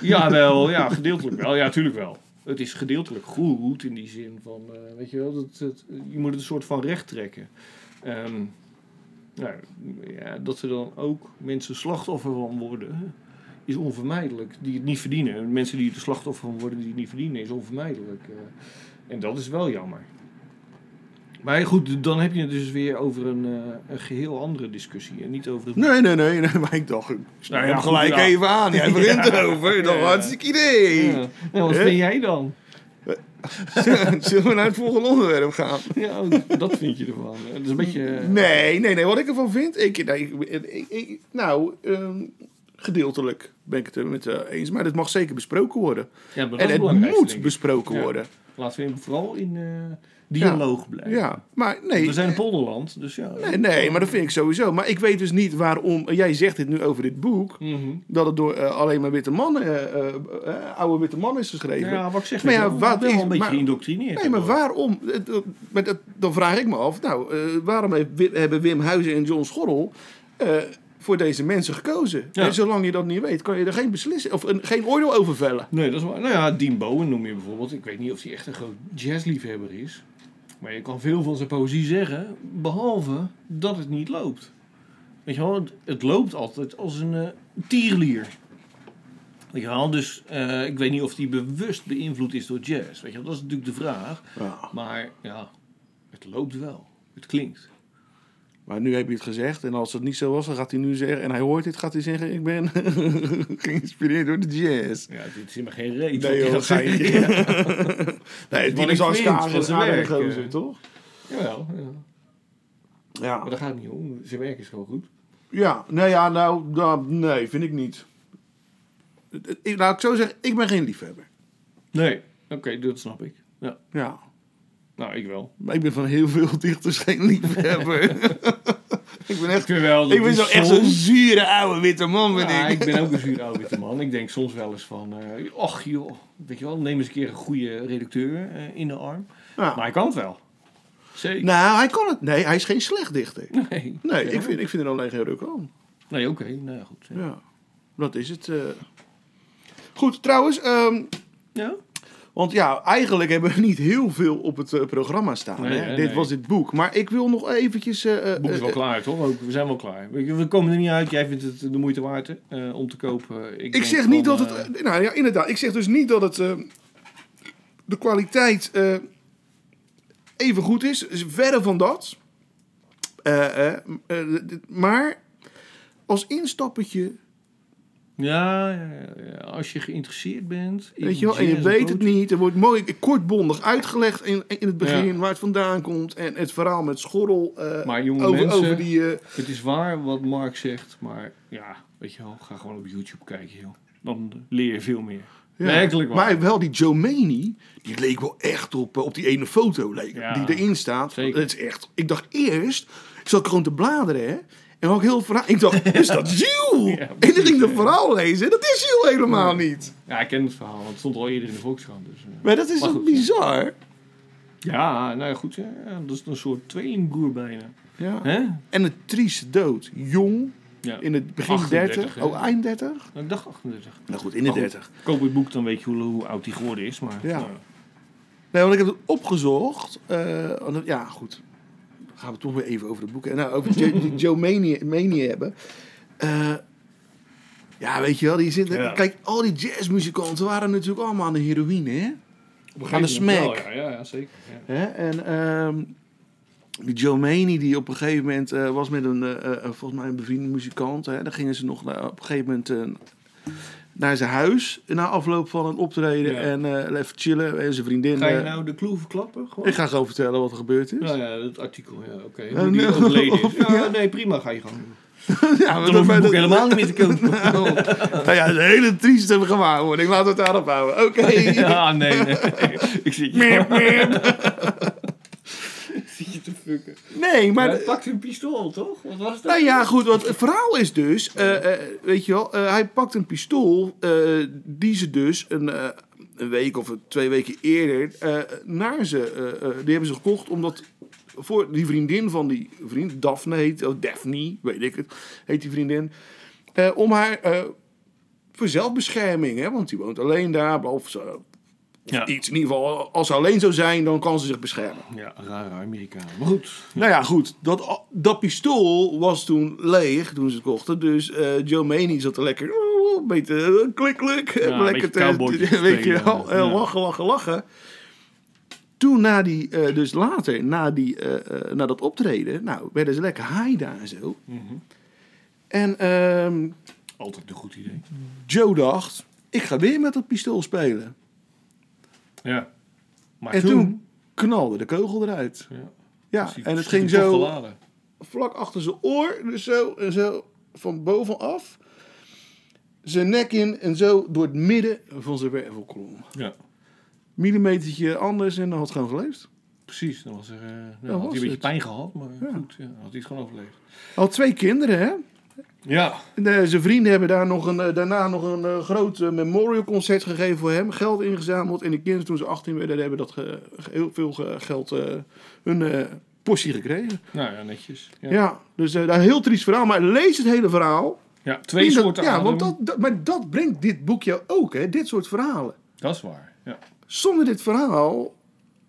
Ja, wel. Ja, gedeeltelijk wel. Ja, tuurlijk wel. Het is gedeeltelijk goed in die zin van, eh, weet je wel, dat, dat, je moet het een soort van recht trekken. Ehm, nou, ja, dat er dan ook mensen slachtoffer van worden, is onvermijdelijk. Die het niet verdienen. Mensen die er slachtoffer van worden die het niet verdienen, is onvermijdelijk. eh. en dat is wel jammer. Maar goed, dan heb je het dus weer over een, eh, een geheel andere discussie. En niet over het Nee, nee, nee. nee maar ik dacht, ik Nou ja, gelijk ja. even aan. Jij begint Ja. erover. Dat Ja. een hartstikke idee. Wat vind jij dan? Zullen we naar het volgende onderwerp gaan? Ja, dat vind je ervan. Het is een beetje... eh, Nee, nee, nee. Wat ik ervan vind... Ik, nee, ik, ik- ik- nou, ehm, gedeeltelijk ben ik het er met eh, eens. Maar dit mag zeker besproken worden. Ja, dat En het moet besproken Ja. Laten we vooral in eh, dialoog blijven. Ja, maar nee. We zijn een polderland, dus ja. Nee, nee, maar dat vind ik sowieso. Maar ik weet dus niet waarom. Jij zegt dit nu over dit boek. Mhm. Dat het door eh, alleen maar witte mannen, eh, eh, eh, oude witte mannen is geschreven. Ja, wat ik zeg, Maar ja, wat wel is- een beetje geïndoctrineerd. Nee, maar waarom? Maar dat- Dan vraag ik me af. Nou, eh, waarom heeft hebben Wim Huizen en John Schorrel eh, voor deze mensen gekozen? Ja. En zolang je dat niet weet, kan je er geen beslissing of een, geen oordeel over vellen. Nee, dat is waar. Nou ja, Dean Bowen noem je bijvoorbeeld. Ik weet niet of hij echt een groot jazzliefhebber is. Maar je kan veel van zijn poëzie zeggen, behalve dat het niet loopt. Weet je wel, het, het loopt altijd als een eh, tierlier. Weet je wel, dus eh, ik weet niet of die bewust beïnvloed is door jazz. Weet je wel, dat is natuurlijk de vraag. Ja. Maar ja, het loopt wel. Het klinkt. Maar nu heb je het gezegd. En als het niet zo was, dan gaat hij nu zeggen. En hij hoort dit, gaat hij zeggen: Ik ben geïnspireerd door de jazz. Ja, dit is helemaal geen reet. Nee, joh, geintje. zeggen. Nee, die is aardige gozer, eh. toch? Jawel, ja. Ja. Maar daar gaat het niet om. Zijn werk is gewoon goed. Ja, nou ja, nou, nou, nee, vind ik niet. Ik, laat ik zo zeggen, ik ben geen liefhebber. Nee, oké, dat snap ik. Ja, Ja, nou, ik wel. maar ik ben van heel veel dichters geen liefhebber. ik ben echt, Terwijl, ik ben zo echt zo'n zure oude witte man, ben Ja, ik. ik ben ook een zuur oude witte man. Ik denk soms wel eens van, eh och joh, weet je wel, neem eens een keer een goede redacteur eh, in de arm. Ja. Maar hij kan het wel. Zeker. Nou, hij kan het. Nee, hij is geen slecht dichter. Nee, Nee, Ja. ik vind, ik vind er alleen geen ruk aan. Nee, oké, nou ja, goed. Ja. Ja, dat is het. eh. Goed, trouwens, ehm, Ja? Want ja, eigenlijk hebben we niet heel veel op het eh, programma staan. Nee, hè? nee, Dit nee. was dit boek. Maar ik wil nog eventjes... eh, Het boek is eh, wel klaar, toch? Ook, we zijn wel klaar. We, we komen er niet uit. Jij vindt het de moeite waard eh, om te kopen. Ik, Ik zeg niet dat het. eh, eh, nou ja, inderdaad. Ik zeg dus niet dat het. eh, de kwaliteit. eh, even goed is. is verre van dat. Eh, eh, eh, maar. Als instappetje. Ja, ja, ja, ja, als je geïnteresseerd bent. Weet je wel, en je weet het niet. Er wordt mooi kortbondig uitgelegd in, in het begin Ja. waar het vandaan komt. En het verhaal met Schorrel. eh, Maar jonge over, mensen- over die. eh, Het is waar wat Mark zegt, maar ja, weet je wel, ga gewoon op YouTube kijken, joh. Dan leer je veel meer. ja. Werkelijk waar. Maar wel die Joe Maney, die leek wel echt op, eh, op die ene foto leek, Ja, die erin staat. zeker. Dat is echt. Ik dacht eerst, ik zat gewoon te bladeren, hè. En ook heel verhaal. Ik dacht, is dat? Ja, en dan ging het verhaal lezen. Dat is Ziel helemaal niet. Ja, ik ken het verhaal, want het stond al eerder in de Volkskrant. Dus, eh. Maar dat is toch bizar? Ja, nou ja, goed, ja, dat is een soort tweelingbroer bijna. Ja. Hè? En een trieste dood. Jong, Ja. in het begin 38, 30. hè? Oh, eind 30? Nou, ik dacht 38. Nou goed, in de Maar goed, 30. Koop het boek, dan weet je hoe, hoe oud hij geworden is. Maar, Ja. nou, Nee, want ik heb het opgezocht. eh, ja, goed. Gaan we toch weer even over het boek. Nou, over Jo- die Joe Mania, Mania hebben. Eh, ja, weet je wel, die zitten. Ja. Kijk, al die jazzmuzikanten waren natuurlijk allemaal aan de heroïne, hè? op een Aan de smack. wel, Ja, ja, zeker. Ja. Hè? En ehm, die Joe Maney, die op een gegeven moment eh, was met een, eh, volgens mij een bevriende muzikant. Hè? Dan gingen ze nog naar, op een gegeven moment naar zijn huis na afloop van een optreden. Ja. En eh, even chillen. En zijn vriendin. Ga je eh, nou de clue verklappen? Gewoon? Ik ga gewoon vertellen wat er gebeurd is. Nou ja, het artikel, ja, oké. Die nee. Ja, nee, prima, ga je gang. ja, Dan hoef dat- helemaal niet meer te kopen. Nou, nou ja, een hele trieste gewaarwording. Laten we het daarop houden. Oké. Ja, nee, nee. Ik zit je, Meep, meep. zit je te fucken. Nee, maar... Hij pakt een pistool, toch? Wat was dat? Nou ja, goed, want het verhaal is dus, eh, eh, weet je wel, eh, hij pakt een pistool eh, die ze dus een, eh, een week of twee weken eerder eh, naar ze, die hebben ze gekocht omdat voor die vriendin van die vriend, Daphne heet, of Daphne, weet ik het, heet die vriendin, eh, om haar eh, voor zelfbescherming, hè, want die woont alleen daar, of zo. Ja. Iets, in ieder geval, als ze alleen zou zijn, dan kan ze zich beschermen. Ja, rare Amerikaan. Maar goed. Nou ja, goed. Dat, dat pistool was toen leeg toen ze het kochten. Dus eh, Joe Maney zat er lekker... oeh, Een beetje eh, klik, klik. lekker te, weet je wel, lachen, lachen, lachen. Toen na die, eh, dus later, na, die, na dat optreden, nou, werden ze lekker high daar en zo. Mhm. En ehm, Altijd een goed idee. Joe dacht, ik ga weer met dat pistool spelen. Ja. Maar en toen... toen, knalde de kogel eruit. ja, Ja, die- en het die ging zo... geladen. vlak achter zijn oor, dus zo en zo van bovenaf. Zijn nek in en zo door het midden van zijn wervelkolom. Ja. millimetertje anders en dan had het gewoon geleefd. Precies, dan was er, nou, was had hij een beetje pijn gehad, maar Ja. goed, ja, had hij het gewoon overleefd. Had twee kinderen, hè? Ja, En, eh, zijn vrienden hebben daar nog een, eh, daarna nog een eh, groot memorial concert gegeven voor hem. Geld ingezameld. En de kinderen toen ze 18 werden, hebben dat ge- heel veel ge- geld hun portie gekregen. nou ja, netjes. Ja, Ja, dus eh, een heel triest verhaal. Maar lees het hele verhaal. Ja, twee dat- soorten Ja, adem. want dat, dat, maar dat brengt dit boekje ook, hè? Dit soort verhalen. Dat is waar, ja. Zonder dit verhaal,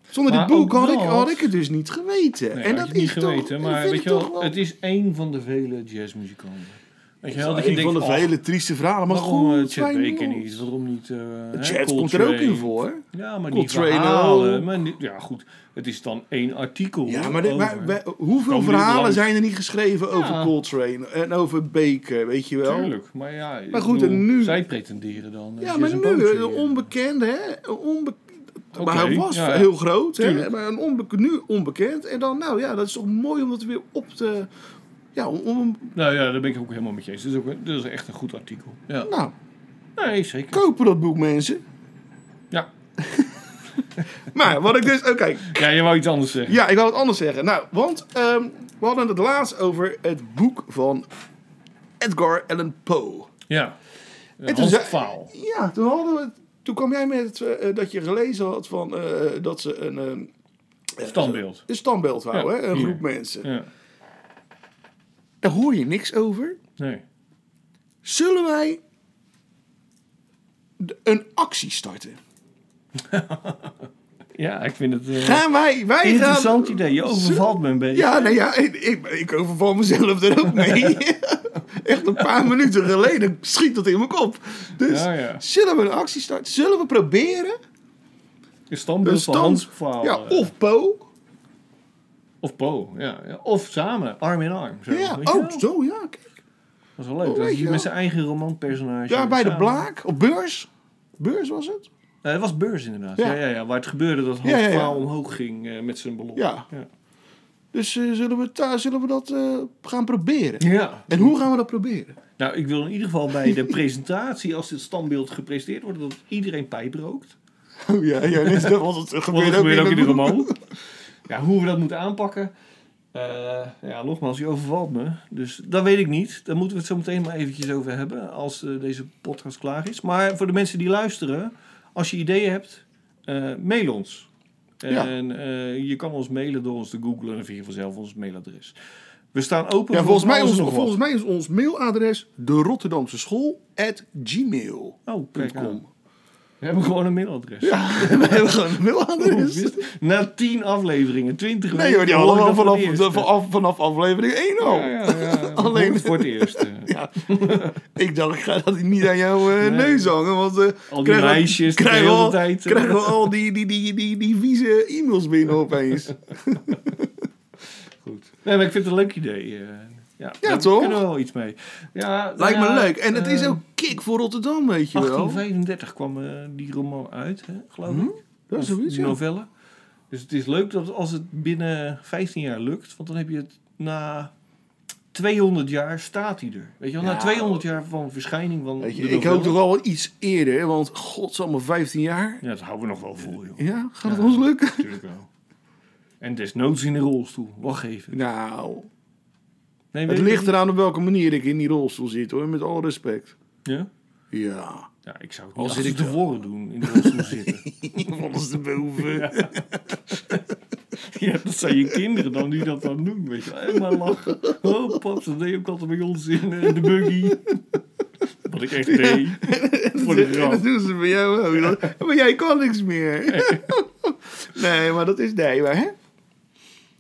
zonder Maar dit boek, had ik, had ik het dus niet geweten. Nee, en dat je niet is toch, geweten, maar weet je wel, het is één van de vele jazzmuzikanten. Weet je wel, dat dat je denkt, van de oh, vele trieste verhalen. Maar waarom eh, goed, Chet fijn Baker niet, waarom niet... eh, Chet komt er ook in voor. Ja, maar die verhalen, maar ja goed, het is dan één artikel Ja, maar, dit- maar over. wij- hoeveel verhalen zijn er niet geschreven over Ja. Coltrane en over Baker, weet je wel? Tuurlijk, maar ja, Maar goed, bedoel, en nu- zij pretenderen dan. eh, Ja, maar nu, een eh. onbekende, hè? Onbe- Maar hij was ja, ja. heel groot, hè? Maar een onbe- nu onbekend. En dan, nou ja, dat is toch mooi om dat weer op te... Ja, om, om Nou ja, daar ben ik ook helemaal met je eens. Dit is, ook, dit is echt een goed artikel. Ja. nou, Nee, zeker. kopen dat boek, mensen. Ja. Maar wat ik dus... Oké, ja, je wou iets anders zeggen. ja, ik wil het anders zeggen. Nou, want ehm, we hadden het laatst over het boek van Edgar Allan Poe. Ja. En Een toen zei-. Ja, toen hadden we... Toen kwam jij met het, eh, dat je gelezen had van eh, dat ze een, Standbeeld. een standbeeld wouden, Ja, hè? Een groep mensen. Ja. Daar hoor je niks over. Nee. Zullen wij een actie starten? Ja, ik vind het een Gaan wij... wij interessant gaan, idee. Je overvalt me een beetje. Ja, nou ja, ik, ik, ik overval mezelf er ook mee. Echt een paar minuten geleden schiet dat in mijn kop. Dus Ja, ja. zullen we een actie starten? Zullen we proberen? Een standbeeld van Hans. Ja, eh, of Po. Of Po, ja, ja. Of samen, arm in arm. Zo, Ja, je oh, wel? zo, ja. kijk. Dat is wel leuk. Oh, dat je met zijn eigen romanpersonage. Ja, bij de Blaak. Op beurs. Beurs was het? Eh, het was beurs inderdaad. Ja. Ja. Ja, ja, Waar het gebeurde dat Hans Ja, ja, ja. Pfaal omhoog ging eh, met zijn ballon. Ja. Ja. Dus eh, zullen, we ta- zullen we dat eh, gaan proberen? Ja. En hoe gaan we dat proberen? Nou, ik wil in ieder geval bij de presentatie, als dit standbeeld gepresenteerd wordt, dat iedereen pijp rookt. Oh ja, ja nee, dat was het. Gebeurt dat gebeurt ook in de roman. Ja, hoe we dat moeten aanpakken. eh, ja, nogmaals, je overvalt me. Dus dat weet ik niet. Daar moeten we het zo meteen maar eventjes over hebben. Als deze podcast klaar is. Maar voor de mensen die luisteren. Als je ideeën hebt, eh, mail ons. Ja. En eh, je kan ons mailen door ons te googlen. En je vanzelf ons mailadres. We staan open Ja, voor volgens mij, nog volgens wat. mij is ons mailadres de Rotterdamse school at gmail.com. Oh. We hebben gewoon een mailadres. Ja, we hebben gewoon een mailadres. Na tien afleveringen, twintig Nee hoor, die hadden we voor vanaf, vanaf, vanaf aflevering 1 al. Ja, ja, ja. Alleen- voor het eerst. eh. Ja. ik dacht, ik ga dat niet aan jouw eh, Nee. neus hangen. Want eh, Al die krijgen meisjes de al, tijd, krijgen we al die, die, die, die, die vieze e-mails binnen opeens. Goed. Nee, maar ik vind het een leuk idee. Ja, Ja, daar toch? kunnen we wel iets mee. Ja, Lijkt me leuk. En het is eh, ook kick voor Rotterdam, weet je wel. 1835 kwam eh, die roman uit, hè, geloof ik. Ja, Of zoiets, ja. novelle. Dus het is leuk dat als het binnen 15 jaar lukt, want dan heb je het na 200 jaar staat hij er. Weet je wel, Ja. na 200 jaar van verschijning van Weet je, ik hoop toch wel iets eerder, want godsamme 15 jaar. Ja, dat houden we nog wel vol, joh. Ja, gaat het ons lukken? Natuurlijk wel. En desnoods in de rolstoel. Wacht even. Nou, Nee, het ligt niet? eraan op welke manier ik in die rolstoel zit hoor, met alle respect. Ja? Ja, Ja, ik zou het Al niet zit achter ik tevoren doen, in de rolstoel zitten. ondersteboven. Ja, dat zijn je kinderen dan die dat dan doen, weet je wel. Helemaal lachen. Oh, pap, dat deed ook altijd bij ons in eh, de buggy. Wat ik echt deed. Voor de En grap. dat doen ze bij jou ook. Dan- Maar jij kan niks meer. Nee, maar dat is nee, maar hè?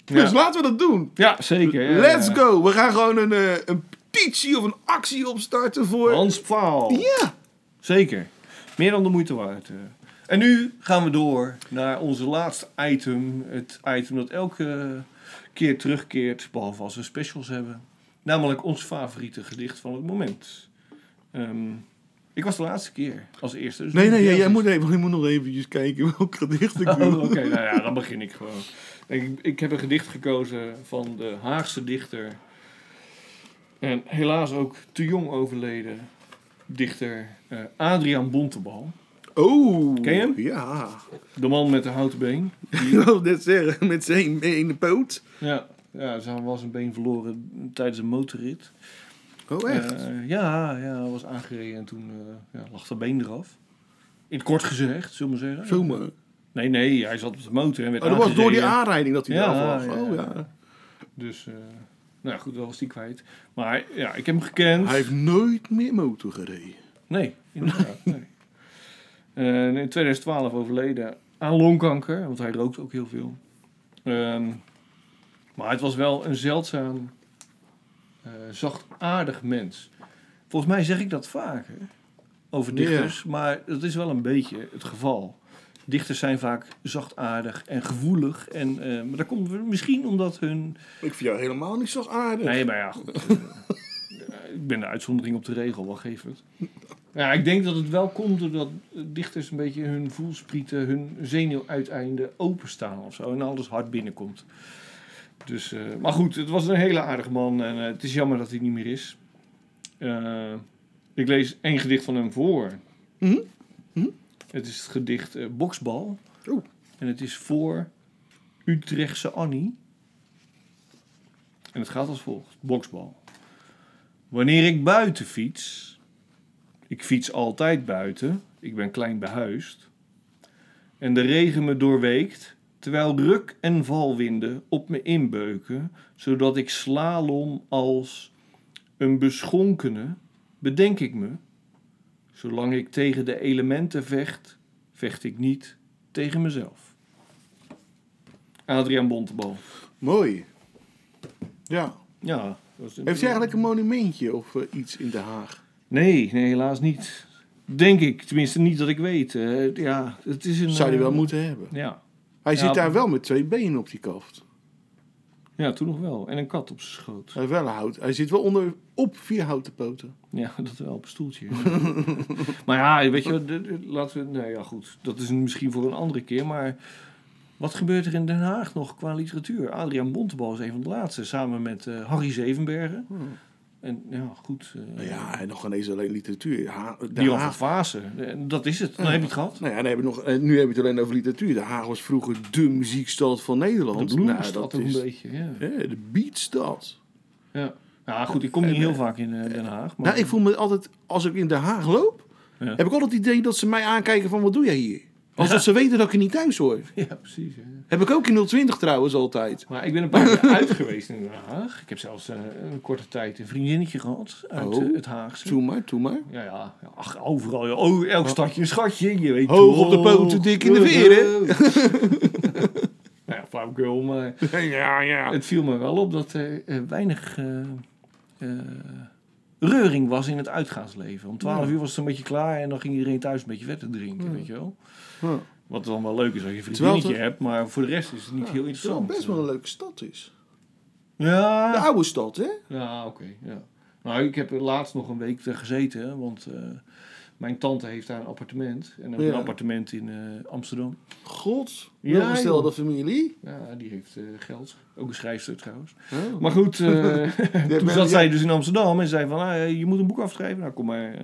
Dus laten we dat doen. ja zeker. ja, Let's ja. go. We gaan gewoon een, eh, een petitie of een actie opstarten voor... Hans Paal. Ja. Zeker. Meer dan de moeite waard. eh. En nu gaan we door naar onze laatste item. Het item dat elke keer terugkeert, behalve als we specials hebben. Namelijk ons favoriete gedicht van het moment. Ehm, ik was de laatste keer als eerste. dus Nee, nee, jij, moet, even, je moet nog eventjes kijken welk gedicht ik Oh. Oké, nou ja, dan begin ik gewoon. Ik, ik heb een gedicht gekozen van de Haagse dichter. En helaas ook te jong overleden dichter eh, Adriaan Bontebal. Oh. Ken je hem? Ja. De man met de houten been. Ik wilde net zeggen, met zijn ene poot. Ja, ja ze was een been verloren tijdens een motorrit. Oh, echt? Eh, ja, ja, hij was aangereden en toen eh, ja, lag dat been eraf. In kort gezegd, zullen we zeggen. Nee, nee, hij zat op de motor en werd Oh, dat was door die aanrijding dat hij Ja, eraf lag. Oh, ja. Dus, eh, nou ja, goed, dat was die kwijt. Maar ja, ik heb hem gekend. Hij heeft nooit meer motor gereden. Nee, inderdaad. nee. In 2012 overleden aan longkanker, want hij rookt ook heel veel. Ehm, maar het was wel een zeldzaam, zachtaardig mens. Volgens mij zeg ik dat vaker over dichters, maar dat is wel een beetje het geval. Dichters zijn vaak zachtaardig en gevoelig. En, eh, maar dat komt misschien omdat hun Ik vind jou helemaal niet zo aardig. Nee, maar ja, goed. eh, eh, ik ben de uitzondering op de regel, wel geef het. Ja, ik denk dat het wel komt doordat dichters een beetje hun voelsprieten, hun zenuwuiteinden openstaan of zo. En alles hard binnenkomt. Dus, eh, maar goed, het was een hele aardige man en eh, het is jammer dat hij niet meer is. Eh, ik lees één gedicht van hem voor. Mhm. Mhm. Het is het gedicht Boksbal. Oeh. En het is voor Utrechtse Annie. En het gaat als volgt. Boksbal. Wanneer ik buiten fiets. Ik fiets altijd buiten. Ik ben klein behuisd. En de regen me doorweekt. Terwijl ruk- en valwinden op me inbeuken. Zodat ik slalom als een beschonkene. Bedenk ik me. Zolang ik tegen de elementen vecht. Vecht ik niet tegen mezelf. Adriaan Bontebal. Mooi. Ja. Ja. Heeft hij eigenlijk een monumentje of eh, iets in Den Haag? Nee, nee, helaas niet. Denk ik. Tenminste, niet dat ik weet. Eh, ja, het is een... Zou hij wel eh, moeten hebben. Ja. Hij Ja, zit daar wel met twee benen op die kaft. ja, toen nog wel. En een kat op zijn schoot. Hij, wel hout. hij zit wel onder, op vier houten poten. Ja, dat wel op een stoeltje. maar ja, weet je, wat, de- de- laten we... Nee, ja, goed. Dat is misschien voor een andere keer, maar... Wat gebeurt er in Den Haag nog qua literatuur? Adriaan Bontebal is een van de laatste, samen met eh, Harry Zevenbergen. En ja, goed. Nou ja, en nog ineens alleen literatuur. Ha van Haag- Vaassen. Eh, Dat is het. Dan heb je het gehad. Nou ja, dan we nog, eh, nu heb je het alleen over literatuur. De Haag was vroeger de muziekstad van Nederland. De Nou, ook is een beetje, ja. de beatstad. ja. Ja, goed, ik kom niet En, heel vaak in Den Haag. Maar... Nou, ik voel me altijd, als ik in Den Haag loop, Ja. heb ik altijd het idee dat ze mij aankijken van, wat doe jij hier? Alsof ze weten dat ik er niet thuis hoor. Ja, precies. ja. Heb ik ook in 020 trouwens altijd. Maar ik ben een paar keer uit geweest in Den Haag. Ik heb zelfs eh, een korte tijd een vriendinnetje gehad uit Oh. eh, het Haagse. Doe maar, doe maar. Ja, ja, ja, ach, overal. ja. Oh, elk stadje een schatje. Je weet Hoog op de poten, dik in de veren. nou ja, flauwekul, maar Ja, ja. het viel me wel op dat er eh, weinig reuring was in het uitgaansleven. Om 12 Ja. uur was het een beetje klaar en dan ging iedereen thuis een beetje verder drinken, Ja. weet je wel. Ja. Wat dan wel leuk is als je een het- vriendinnetje hebt, maar voor de rest is het niet heel interessant. het best wel een leuke stad is. Ja, De oude stad, hè? Ja, oké. ja. Nou, ik heb laatst nog een week gezeten, want eh, mijn tante heeft daar een appartement. En Ja. een appartement in eh, Amsterdam. God, Ja, joh. familie. Ja, die heeft eh, geld. Ook een schrijfster trouwens. Oh. Maar goed, eh, toen zat zij dus in Amsterdam en zei van, ah, je moet een boek afschrijven. Nou, kom maar.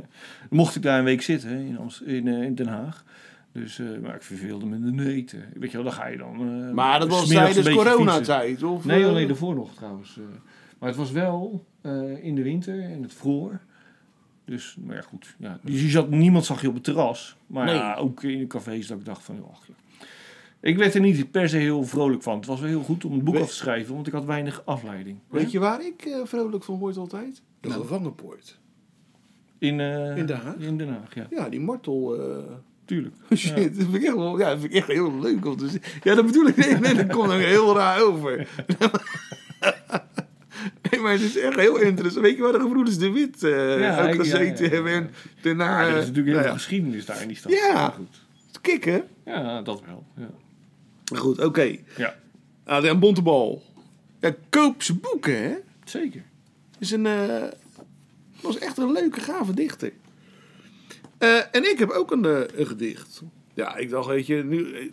Mocht ik daar een week zitten in, Amst- in, in Den Haag. Dus, eh, maar ik verveelde me de neten. Weet je wel, dan ga je dan... Maar dat was tijdens coronatijd, of? Nee, alleen daarvoor nog trouwens. maar het was wel in de winter en het vroor. Dus, maar ja, goed. Ja, dus je zat, niemand zag je op het terras. Maar Nee. ja, ook in de cafés dat ik dacht van, ach, ja. Ik werd er niet per se heel vrolijk van. Het was wel heel goed om het boek af te schrijven, want ik had weinig afleiding. Weet je waar ik eh, vrolijk van word altijd? De gevangenpoort. In, eh, In Den Haag? In Den Haag, ja. Ja, die martel... eh, Tuurlijk. Shit, dat vind ik echt wel, ja, dat vind ik echt heel leuk om te zien. Ja, dat bedoel ik. Nee, nee, dat komt dan heel raar over. Nee, maar het is echt heel interessant. Weet je waar de gebroeders de Wit eh Ja, ook ja, gezeten hebben? En daarna... Ja, er is eh, natuurlijk heel nou veel geschiedenis daar in die stad. Ja. Goed. kikken. Ja, dat wel. Maar goed, oké. ja, Adriaan Bontebal. Ja, koop zijn boeken, hè? zeker. Is een, eh, was echt een leuke, gave dichter. Eh, en ik heb ook een, eh, een gedicht. Ja, ik dacht, weet je, nu, eh,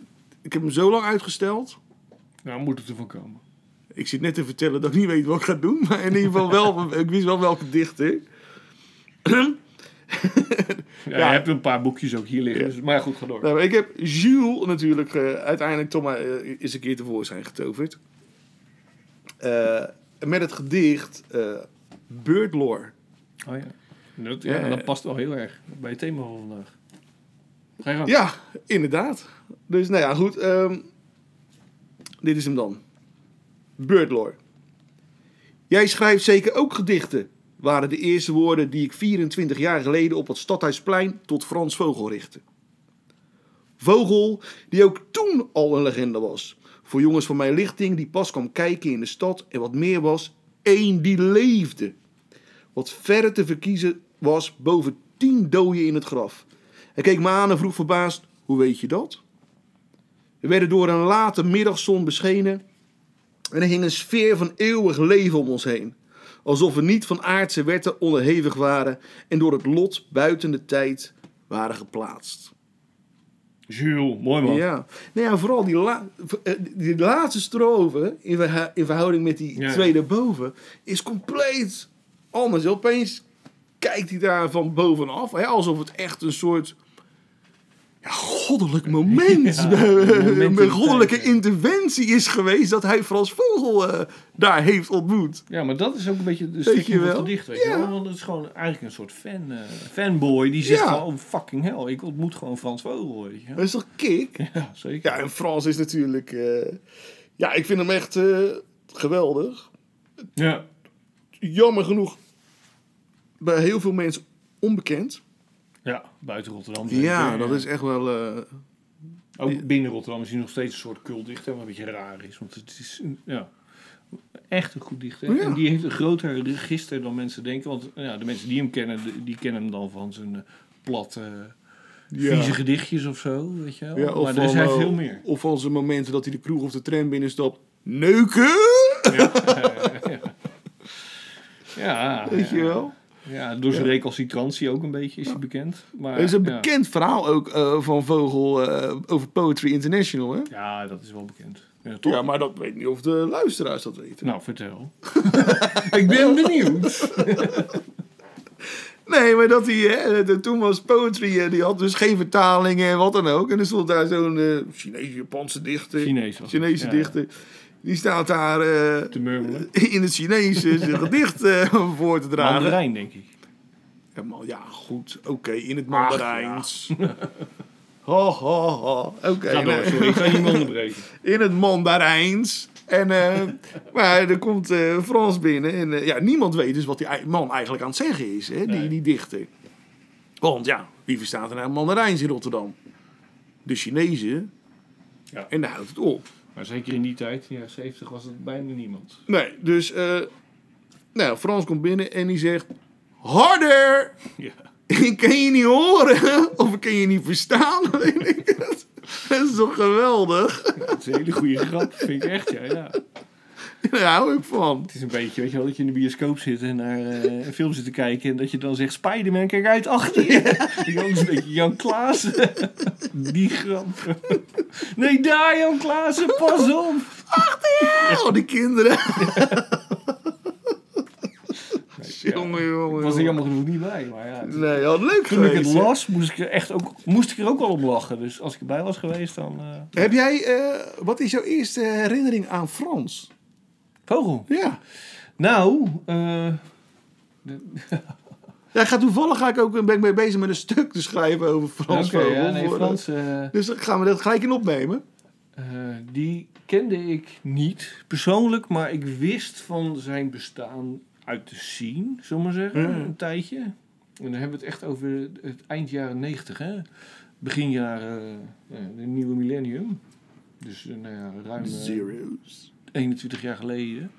ik heb hem zo lang uitgesteld. Nou, moet het ervan komen. Ik zit net te vertellen dat ik niet weet wat ik ga doen. Maar in ieder geval wel, ik wist wel welke dichter. Ja, Ja. Je hebt een paar boekjes ook hier liggen. Dus, maar goed, ga door. Nou, ik heb Jules natuurlijk eh, uiteindelijk toch maar eh, eens een keer tevoorschijn getoverd. Eh, met het gedicht Birdlore. Oh ja. Dat, ja, Ja. dat past wel heel erg bij het thema van vandaag. Ga je gang. Ja, inderdaad. Dus nou ja, goed. ehm, dit is hem dan. Birdlore. Jij schrijft zeker ook gedichten, waren de eerste woorden die ik 24 jaar geleden op het Stadhuisplein tot Frans Vogel richtte. Vogel, die ook toen al een legende was. Voor jongens van mijn lichting die pas kwam kijken in de stad en wat meer was, één die leefde. Wat verre te verkiezen was boven tien doden in het graf. Hij keek me aan en vroeg verbaasd, hoe weet je dat? We werden door een late middagzon beschenen en er hing een sfeer van eeuwig leven om ons heen. Alsof we niet van aardse wetten onderhevig waren en door het lot buiten de tijd waren geplaatst. Jules, mooi man. Ja, nou ja, vooral die, la- eh, die laatste strofe in, verha- in verhouding met die Ja. twee daarboven is compleet anders. Opeens kijkt hij daar van bovenaf, hè, alsof het echt een soort ja, goddelijk moment, Ja, eh, een moment in een goddelijke tijd, interventie is geweest dat hij Frans Vogel eh, daar heeft ontmoet. Ja, maar dat is ook een beetje de stukje je van het gedicht, weet je Ja. wel. Want het is gewoon eigenlijk een soort fan, eh, fanboy die zegt Ja. van, oh fucking hell, ik ontmoet gewoon Frans Vogel, weet je. Dat is toch kick? Ja, zeker. Ja, en Frans is natuurlijk... eh, ja, ik vind hem echt eh, geweldig. Ja. jammer genoeg bij heel veel mensen onbekend. Ja, buiten Rotterdam. Ja, dat is echt wel. eh, Ook binnen Rotterdam is hij nog steeds een soort cultdichter, wat een beetje raar is. Want het is een- ja, echt een goed dichter. Ja. En die heeft een groter register dan mensen denken. Want ja, de mensen die hem kennen, die- kennen hem dan van zijn eh, platte, vieze gedichtjes of zo. Weet je wel. ja, maar er eh, veel meer. Of van zijn momenten dat hij de kroeg of de tram binnenstapt. Neuken! Ja, Weet je ja. wel? Ja, door zijn recalcitrantie ook een beetje is hij bekend. Maar, Er is een bekend verhaal ook eh, van Vogel eh, over Poetry International. Hè? Ja, dat is wel bekend. Ja, maar dat weet niet of de luisteraars dat weten. Nou, vertel. ik ben benieuwd. Nee, maar dat hij, hè, de, toen was Poetry, eh, die had dus geen vertalingen en wat dan ook. En er stond daar zo'n eh Chinese, Japanse dichter. Chinees. Chinese Ja, dichter. Die staat daar eh, Te murmelen. in het Chinees eh, zijn gedicht eh, voor te dragen. Mandarijn, denk ik. Ja, goed. Oké, in het Mandarijns. Ho, ho, ho. Oké. Ga door, nee. sorry. Ik ga je niet onderbreken. In het Mandarijns. En, eh, maar er komt eh, Frans binnen. En eh, ja, niemand weet dus wat die man eigenlijk aan het zeggen is. Hè, die, Nee. die dichter. Want ja, wie verstaat er nou Mandarijns in Rotterdam? De Chinezen. Ja. En daar houdt het op. Maar zeker in die tijd, in de jaren 70, was het bijna niemand. Nee, dus... eh, nou, Frans komt binnen en die zegt... Harder! Ja. Ik kan je niet horen. Of ik kan je niet verstaan. Dat is toch geweldig? Dat is een hele goede grap, vind ik echt, ja. ja. Daar hou ik van. Het is een beetje, weet je wel, dat je in de bioscoop zit en naar eh, een film zit te kijken en dat je dan zegt, Spider-Man, kijk uit achter je. Dat is een beetje Jan Klaassen. Die grap. Nee, daar Jan Klaassen, pas op. Oh, die kinderen. jongen, jongen. Ik was er jammer genoeg niet bij, maar ja. het- Nee, had leuk Toen ik het las, moest ik er echt ook, moest ik er ook wel om lachen. Dus als ik erbij was geweest, dan... eh, Heb jij, eh, wat is jouw eerste herinnering aan Frans? Ja. Nou, eh, Ja, ga toevallig ga ik ook, ben ik mee bezig met een stuk te schrijven over Frans Vogel. ja, nee, Frans... eh, Dus dan gaan we dat gelijk in opnemen. Eh, die kende ik niet persoonlijk, maar ik wist van zijn bestaan uit de scene, zullen we maar zeggen, een tijdje. En dan hebben we het echt over het eind jaren 90, hè? begin jaren, eh, de nieuwe millennium. Dus nou ja, ruim Zero's. 21 jaar geleden.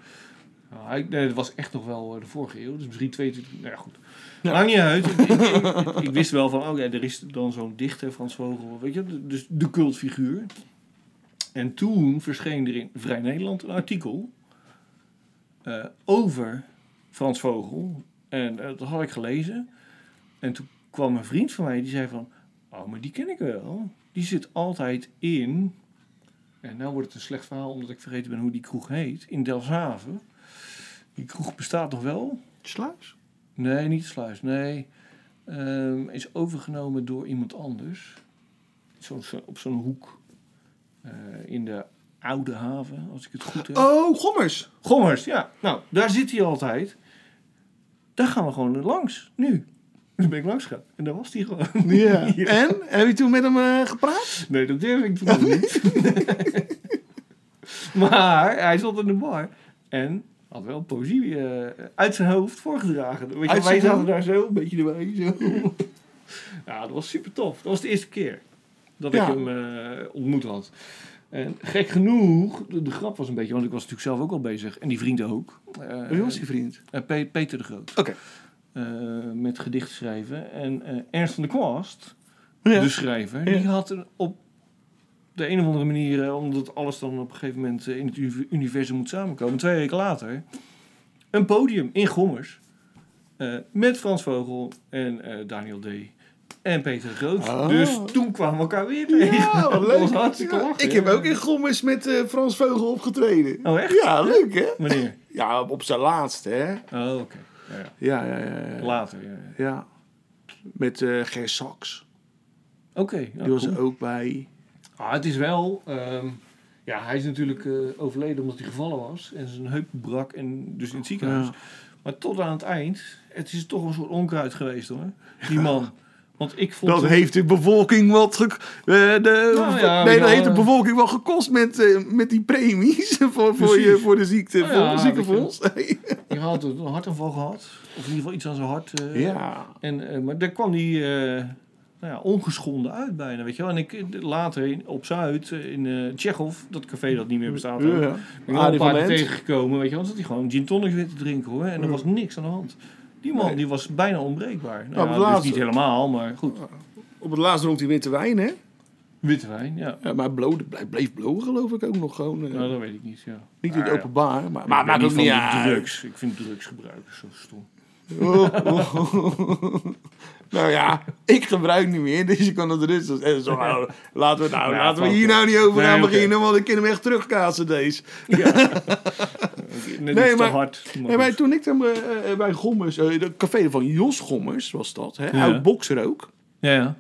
Nou, nee, dat was echt nog wel eh, de vorige eeuw, dus misschien 22. Nou ja, goed. Maakt niet uit. ik, ik, ik- ik wist wel van, oh ja, er is dan zo'n dichter, Frans Vogel, weet je, de- dus de cultfiguur. En toen verscheen er in Vrij Nederland een artikel eh, over Frans Vogel. En eh, dat had ik gelezen. En toen kwam een vriend van mij die zei van, oh, maar die ken ik wel. Die zit altijd in en nou wordt het een slecht verhaal omdat ik vergeten ben hoe die kroeg heet. In Delfshaven. Die kroeg bestaat nog wel. Sluis? Nee, niet sluis. Nee. ehm, is overgenomen door iemand anders. Zo, zo- op zo'n hoek eh, in de Oude Haven, als ik het goed heb. Oh, Gommers. Gommers, ja. Nou, daar zit hij altijd. Daar gaan we gewoon langs, nu. Dus ben ik langs gegaan. En daar was hij gewoon. Ja. En? Heb je toen met hem eh, gepraat? Nee, dat durf ik toen nog niet. maar hij zat in de bar. En had wel poëzie eh, uit zijn hoofd voorgedragen. Weet je, wij zaten daar zo, een beetje erbij. Zo. ja, dat was super tof. Dat was de eerste keer dat Ja. ik hem eh, ontmoet had. En gek genoeg, de, de grap was een beetje, want ik was natuurlijk zelf ook al bezig. En die vriend ook. Wie was die vriend? Pe- Peter de Groot. Oké. Met gedicht schrijven. En eh, Ernst van der Kwast, Ja. de schrijver, Ja. die had op de een of andere manier, eh, omdat alles dan op een gegeven moment eh, in het uni- universum moet samenkomen, twee weken later, een podium in Gommers. eh, met Frans Vogel en eh, Daniel D. En Peter de Groot. Oh. Dus toen kwamen we elkaar weer tegen. Ja, wat leuk. hartstikke Ja, ik heb ook in Gommers met eh, Frans Vogel opgetreden. Oh, echt? Ja, leuk hè? Wanneer? Ja, op zijn laatste hè? Oh, oké. Ja. Ja, ja. Later, ja. Met eh Ger Saks. Oké. Die was er ook bij. Ah, het is wel. ehm, ja, hij is natuurlijk eh, overleden omdat hij gevallen was. En zijn heup brak en dus in het ziekenhuis. Maar tot aan het eind. Het is toch een soort onkruid geweest hoor. Die man. Want ik vond. Dat hem- heeft de bevolking wat... ge- eh, de, Nou ja, nee, dat ja, heeft de bevolking wel gekost met, met die premies voor, voor, je, voor de ziekte, Nou voor de ziekenfonds. Die had een hartaanval gehad. Of in ieder geval iets aan zijn hart. eh, ja. En, eh, maar daar kwam hij eh, nou ja, ongeschonden uit bijna, weet je wel. En ik later in, op Zuid, in Tsjechov, dat café dat niet meer bestaat, ja. ben ik Arie een paar keer tegengekomen, weet je wel. Zat hij gewoon gin tonic weer te drinken, hoor. En er was niks aan de hand. Die man, Nee. die was bijna onbreekbaar. Nou, ja, dus laatste- niet helemaal, maar goed. Op het laatst dronk hij witte wijn, hè? Witte wijn, ja. Ja, maar blow, bleef blowen, geloof ik ook nog gewoon. eh, Nou, dat weet ik niet, ja. niet in het ja. openbaar, maar, maar ben maakt ook niet uit. drugs. Ik vind drugsgebruik zo stom. nou ja, ik gebruik niet meer, dus je kan het rustig zeggen. Zo, nou, laten we, nou, Ja, laten we hier nou niet over gaan beginnen, want ik kan hem echt terugkaatsen, deze. Net Nee, maar- te hard. maar En toen ik dan eh, eh, bij Gommers, eh het café van Jos Gommers was dat, hè? Ja. oud bokser ook. Ja, ja.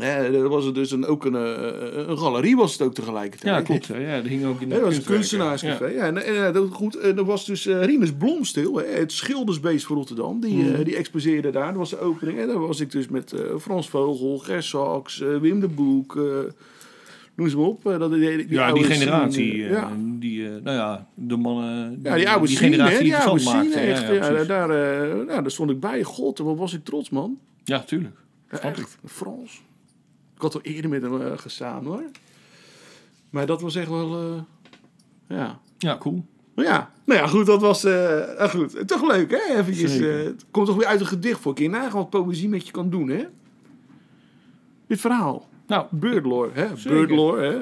Eh, er was er dus een, ook een, eh, een galerie was het ook tegelijkertijd. ja, klopt. hè. Ja, dat hing ook in de Ja, dat was een kunstenaarscafé. Ja. en, en, eh, dat, goed, er was dus eh Rinus Blomstil, hè, het schildersbeest van Rotterdam. Die, Mhm. eh, die exposeerde daar. Dat was de opening. En daar was ik dus met eh, Frans Vogel, Ger Saks, eh, Wim de Boek. eh noem ze maar op. eh, dat, die, die Ja, die generatie, eh, ja. die, eh, nou ja, de mannen, Ja, die oude die scene, generatie hè, die die oude scene, maakte. echt. ja, Ja, ja, daar, eh, nou, daar stond ik bij. God, wat was ik trots, man. ja, tuurlijk. Ja, Frans. Ik had al eerder met hem eh, gestaan, hoor. Maar dat was echt wel... eh, ja. Ja, cool. Maar ja, nou ja, goed, dat was ah, goed. toch leuk, hè? Eventjes, het komt toch weer uit een gedicht voor keer nagaan wat poëzie met je kan doen, hè? Dit verhaal. Nou, Birdlore, hè? Zeker. Birdlore, hè?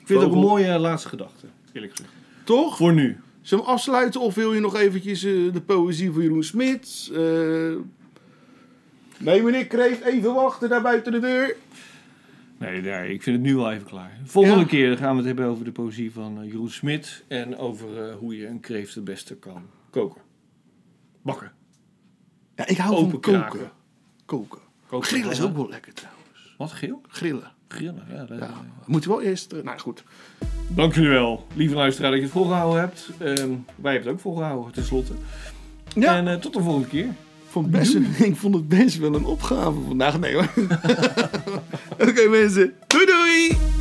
ik vind het ook een mooie laatste gedachte, eerlijk gezegd. Toch? Voor nu. Zullen we afsluiten of wil je nog eventjes de poëzie van Jeroen Smit? Nee, meneer Kreeft, even wachten daar buiten de deur. Nee, nee, ik vind het nu al even klaar. Volgende Ja. keer gaan we het hebben over de poëzie van eh, Jeroen Smit. En over eh, hoe je een kreeft het beste kan koken. Bakken. Ja, ik hou Open van koken. kraken. Koken. Koken. Grillen is ook wel lekker trouwens. Wat, geel? Grillen. Grillen, ja. dat- Ja, moet je wel eerst... eh, nou goed. Dank jullie wel, lieve luisteraar, dat je het volgehouden hebt. Ehm, wij hebben het ook volgehouden, tenslotte. Ja. En tot de volgende keer. Ik vond, best, ik vond het best wel een opgave vandaag. Nee hoor. Oké mensen, doei doei!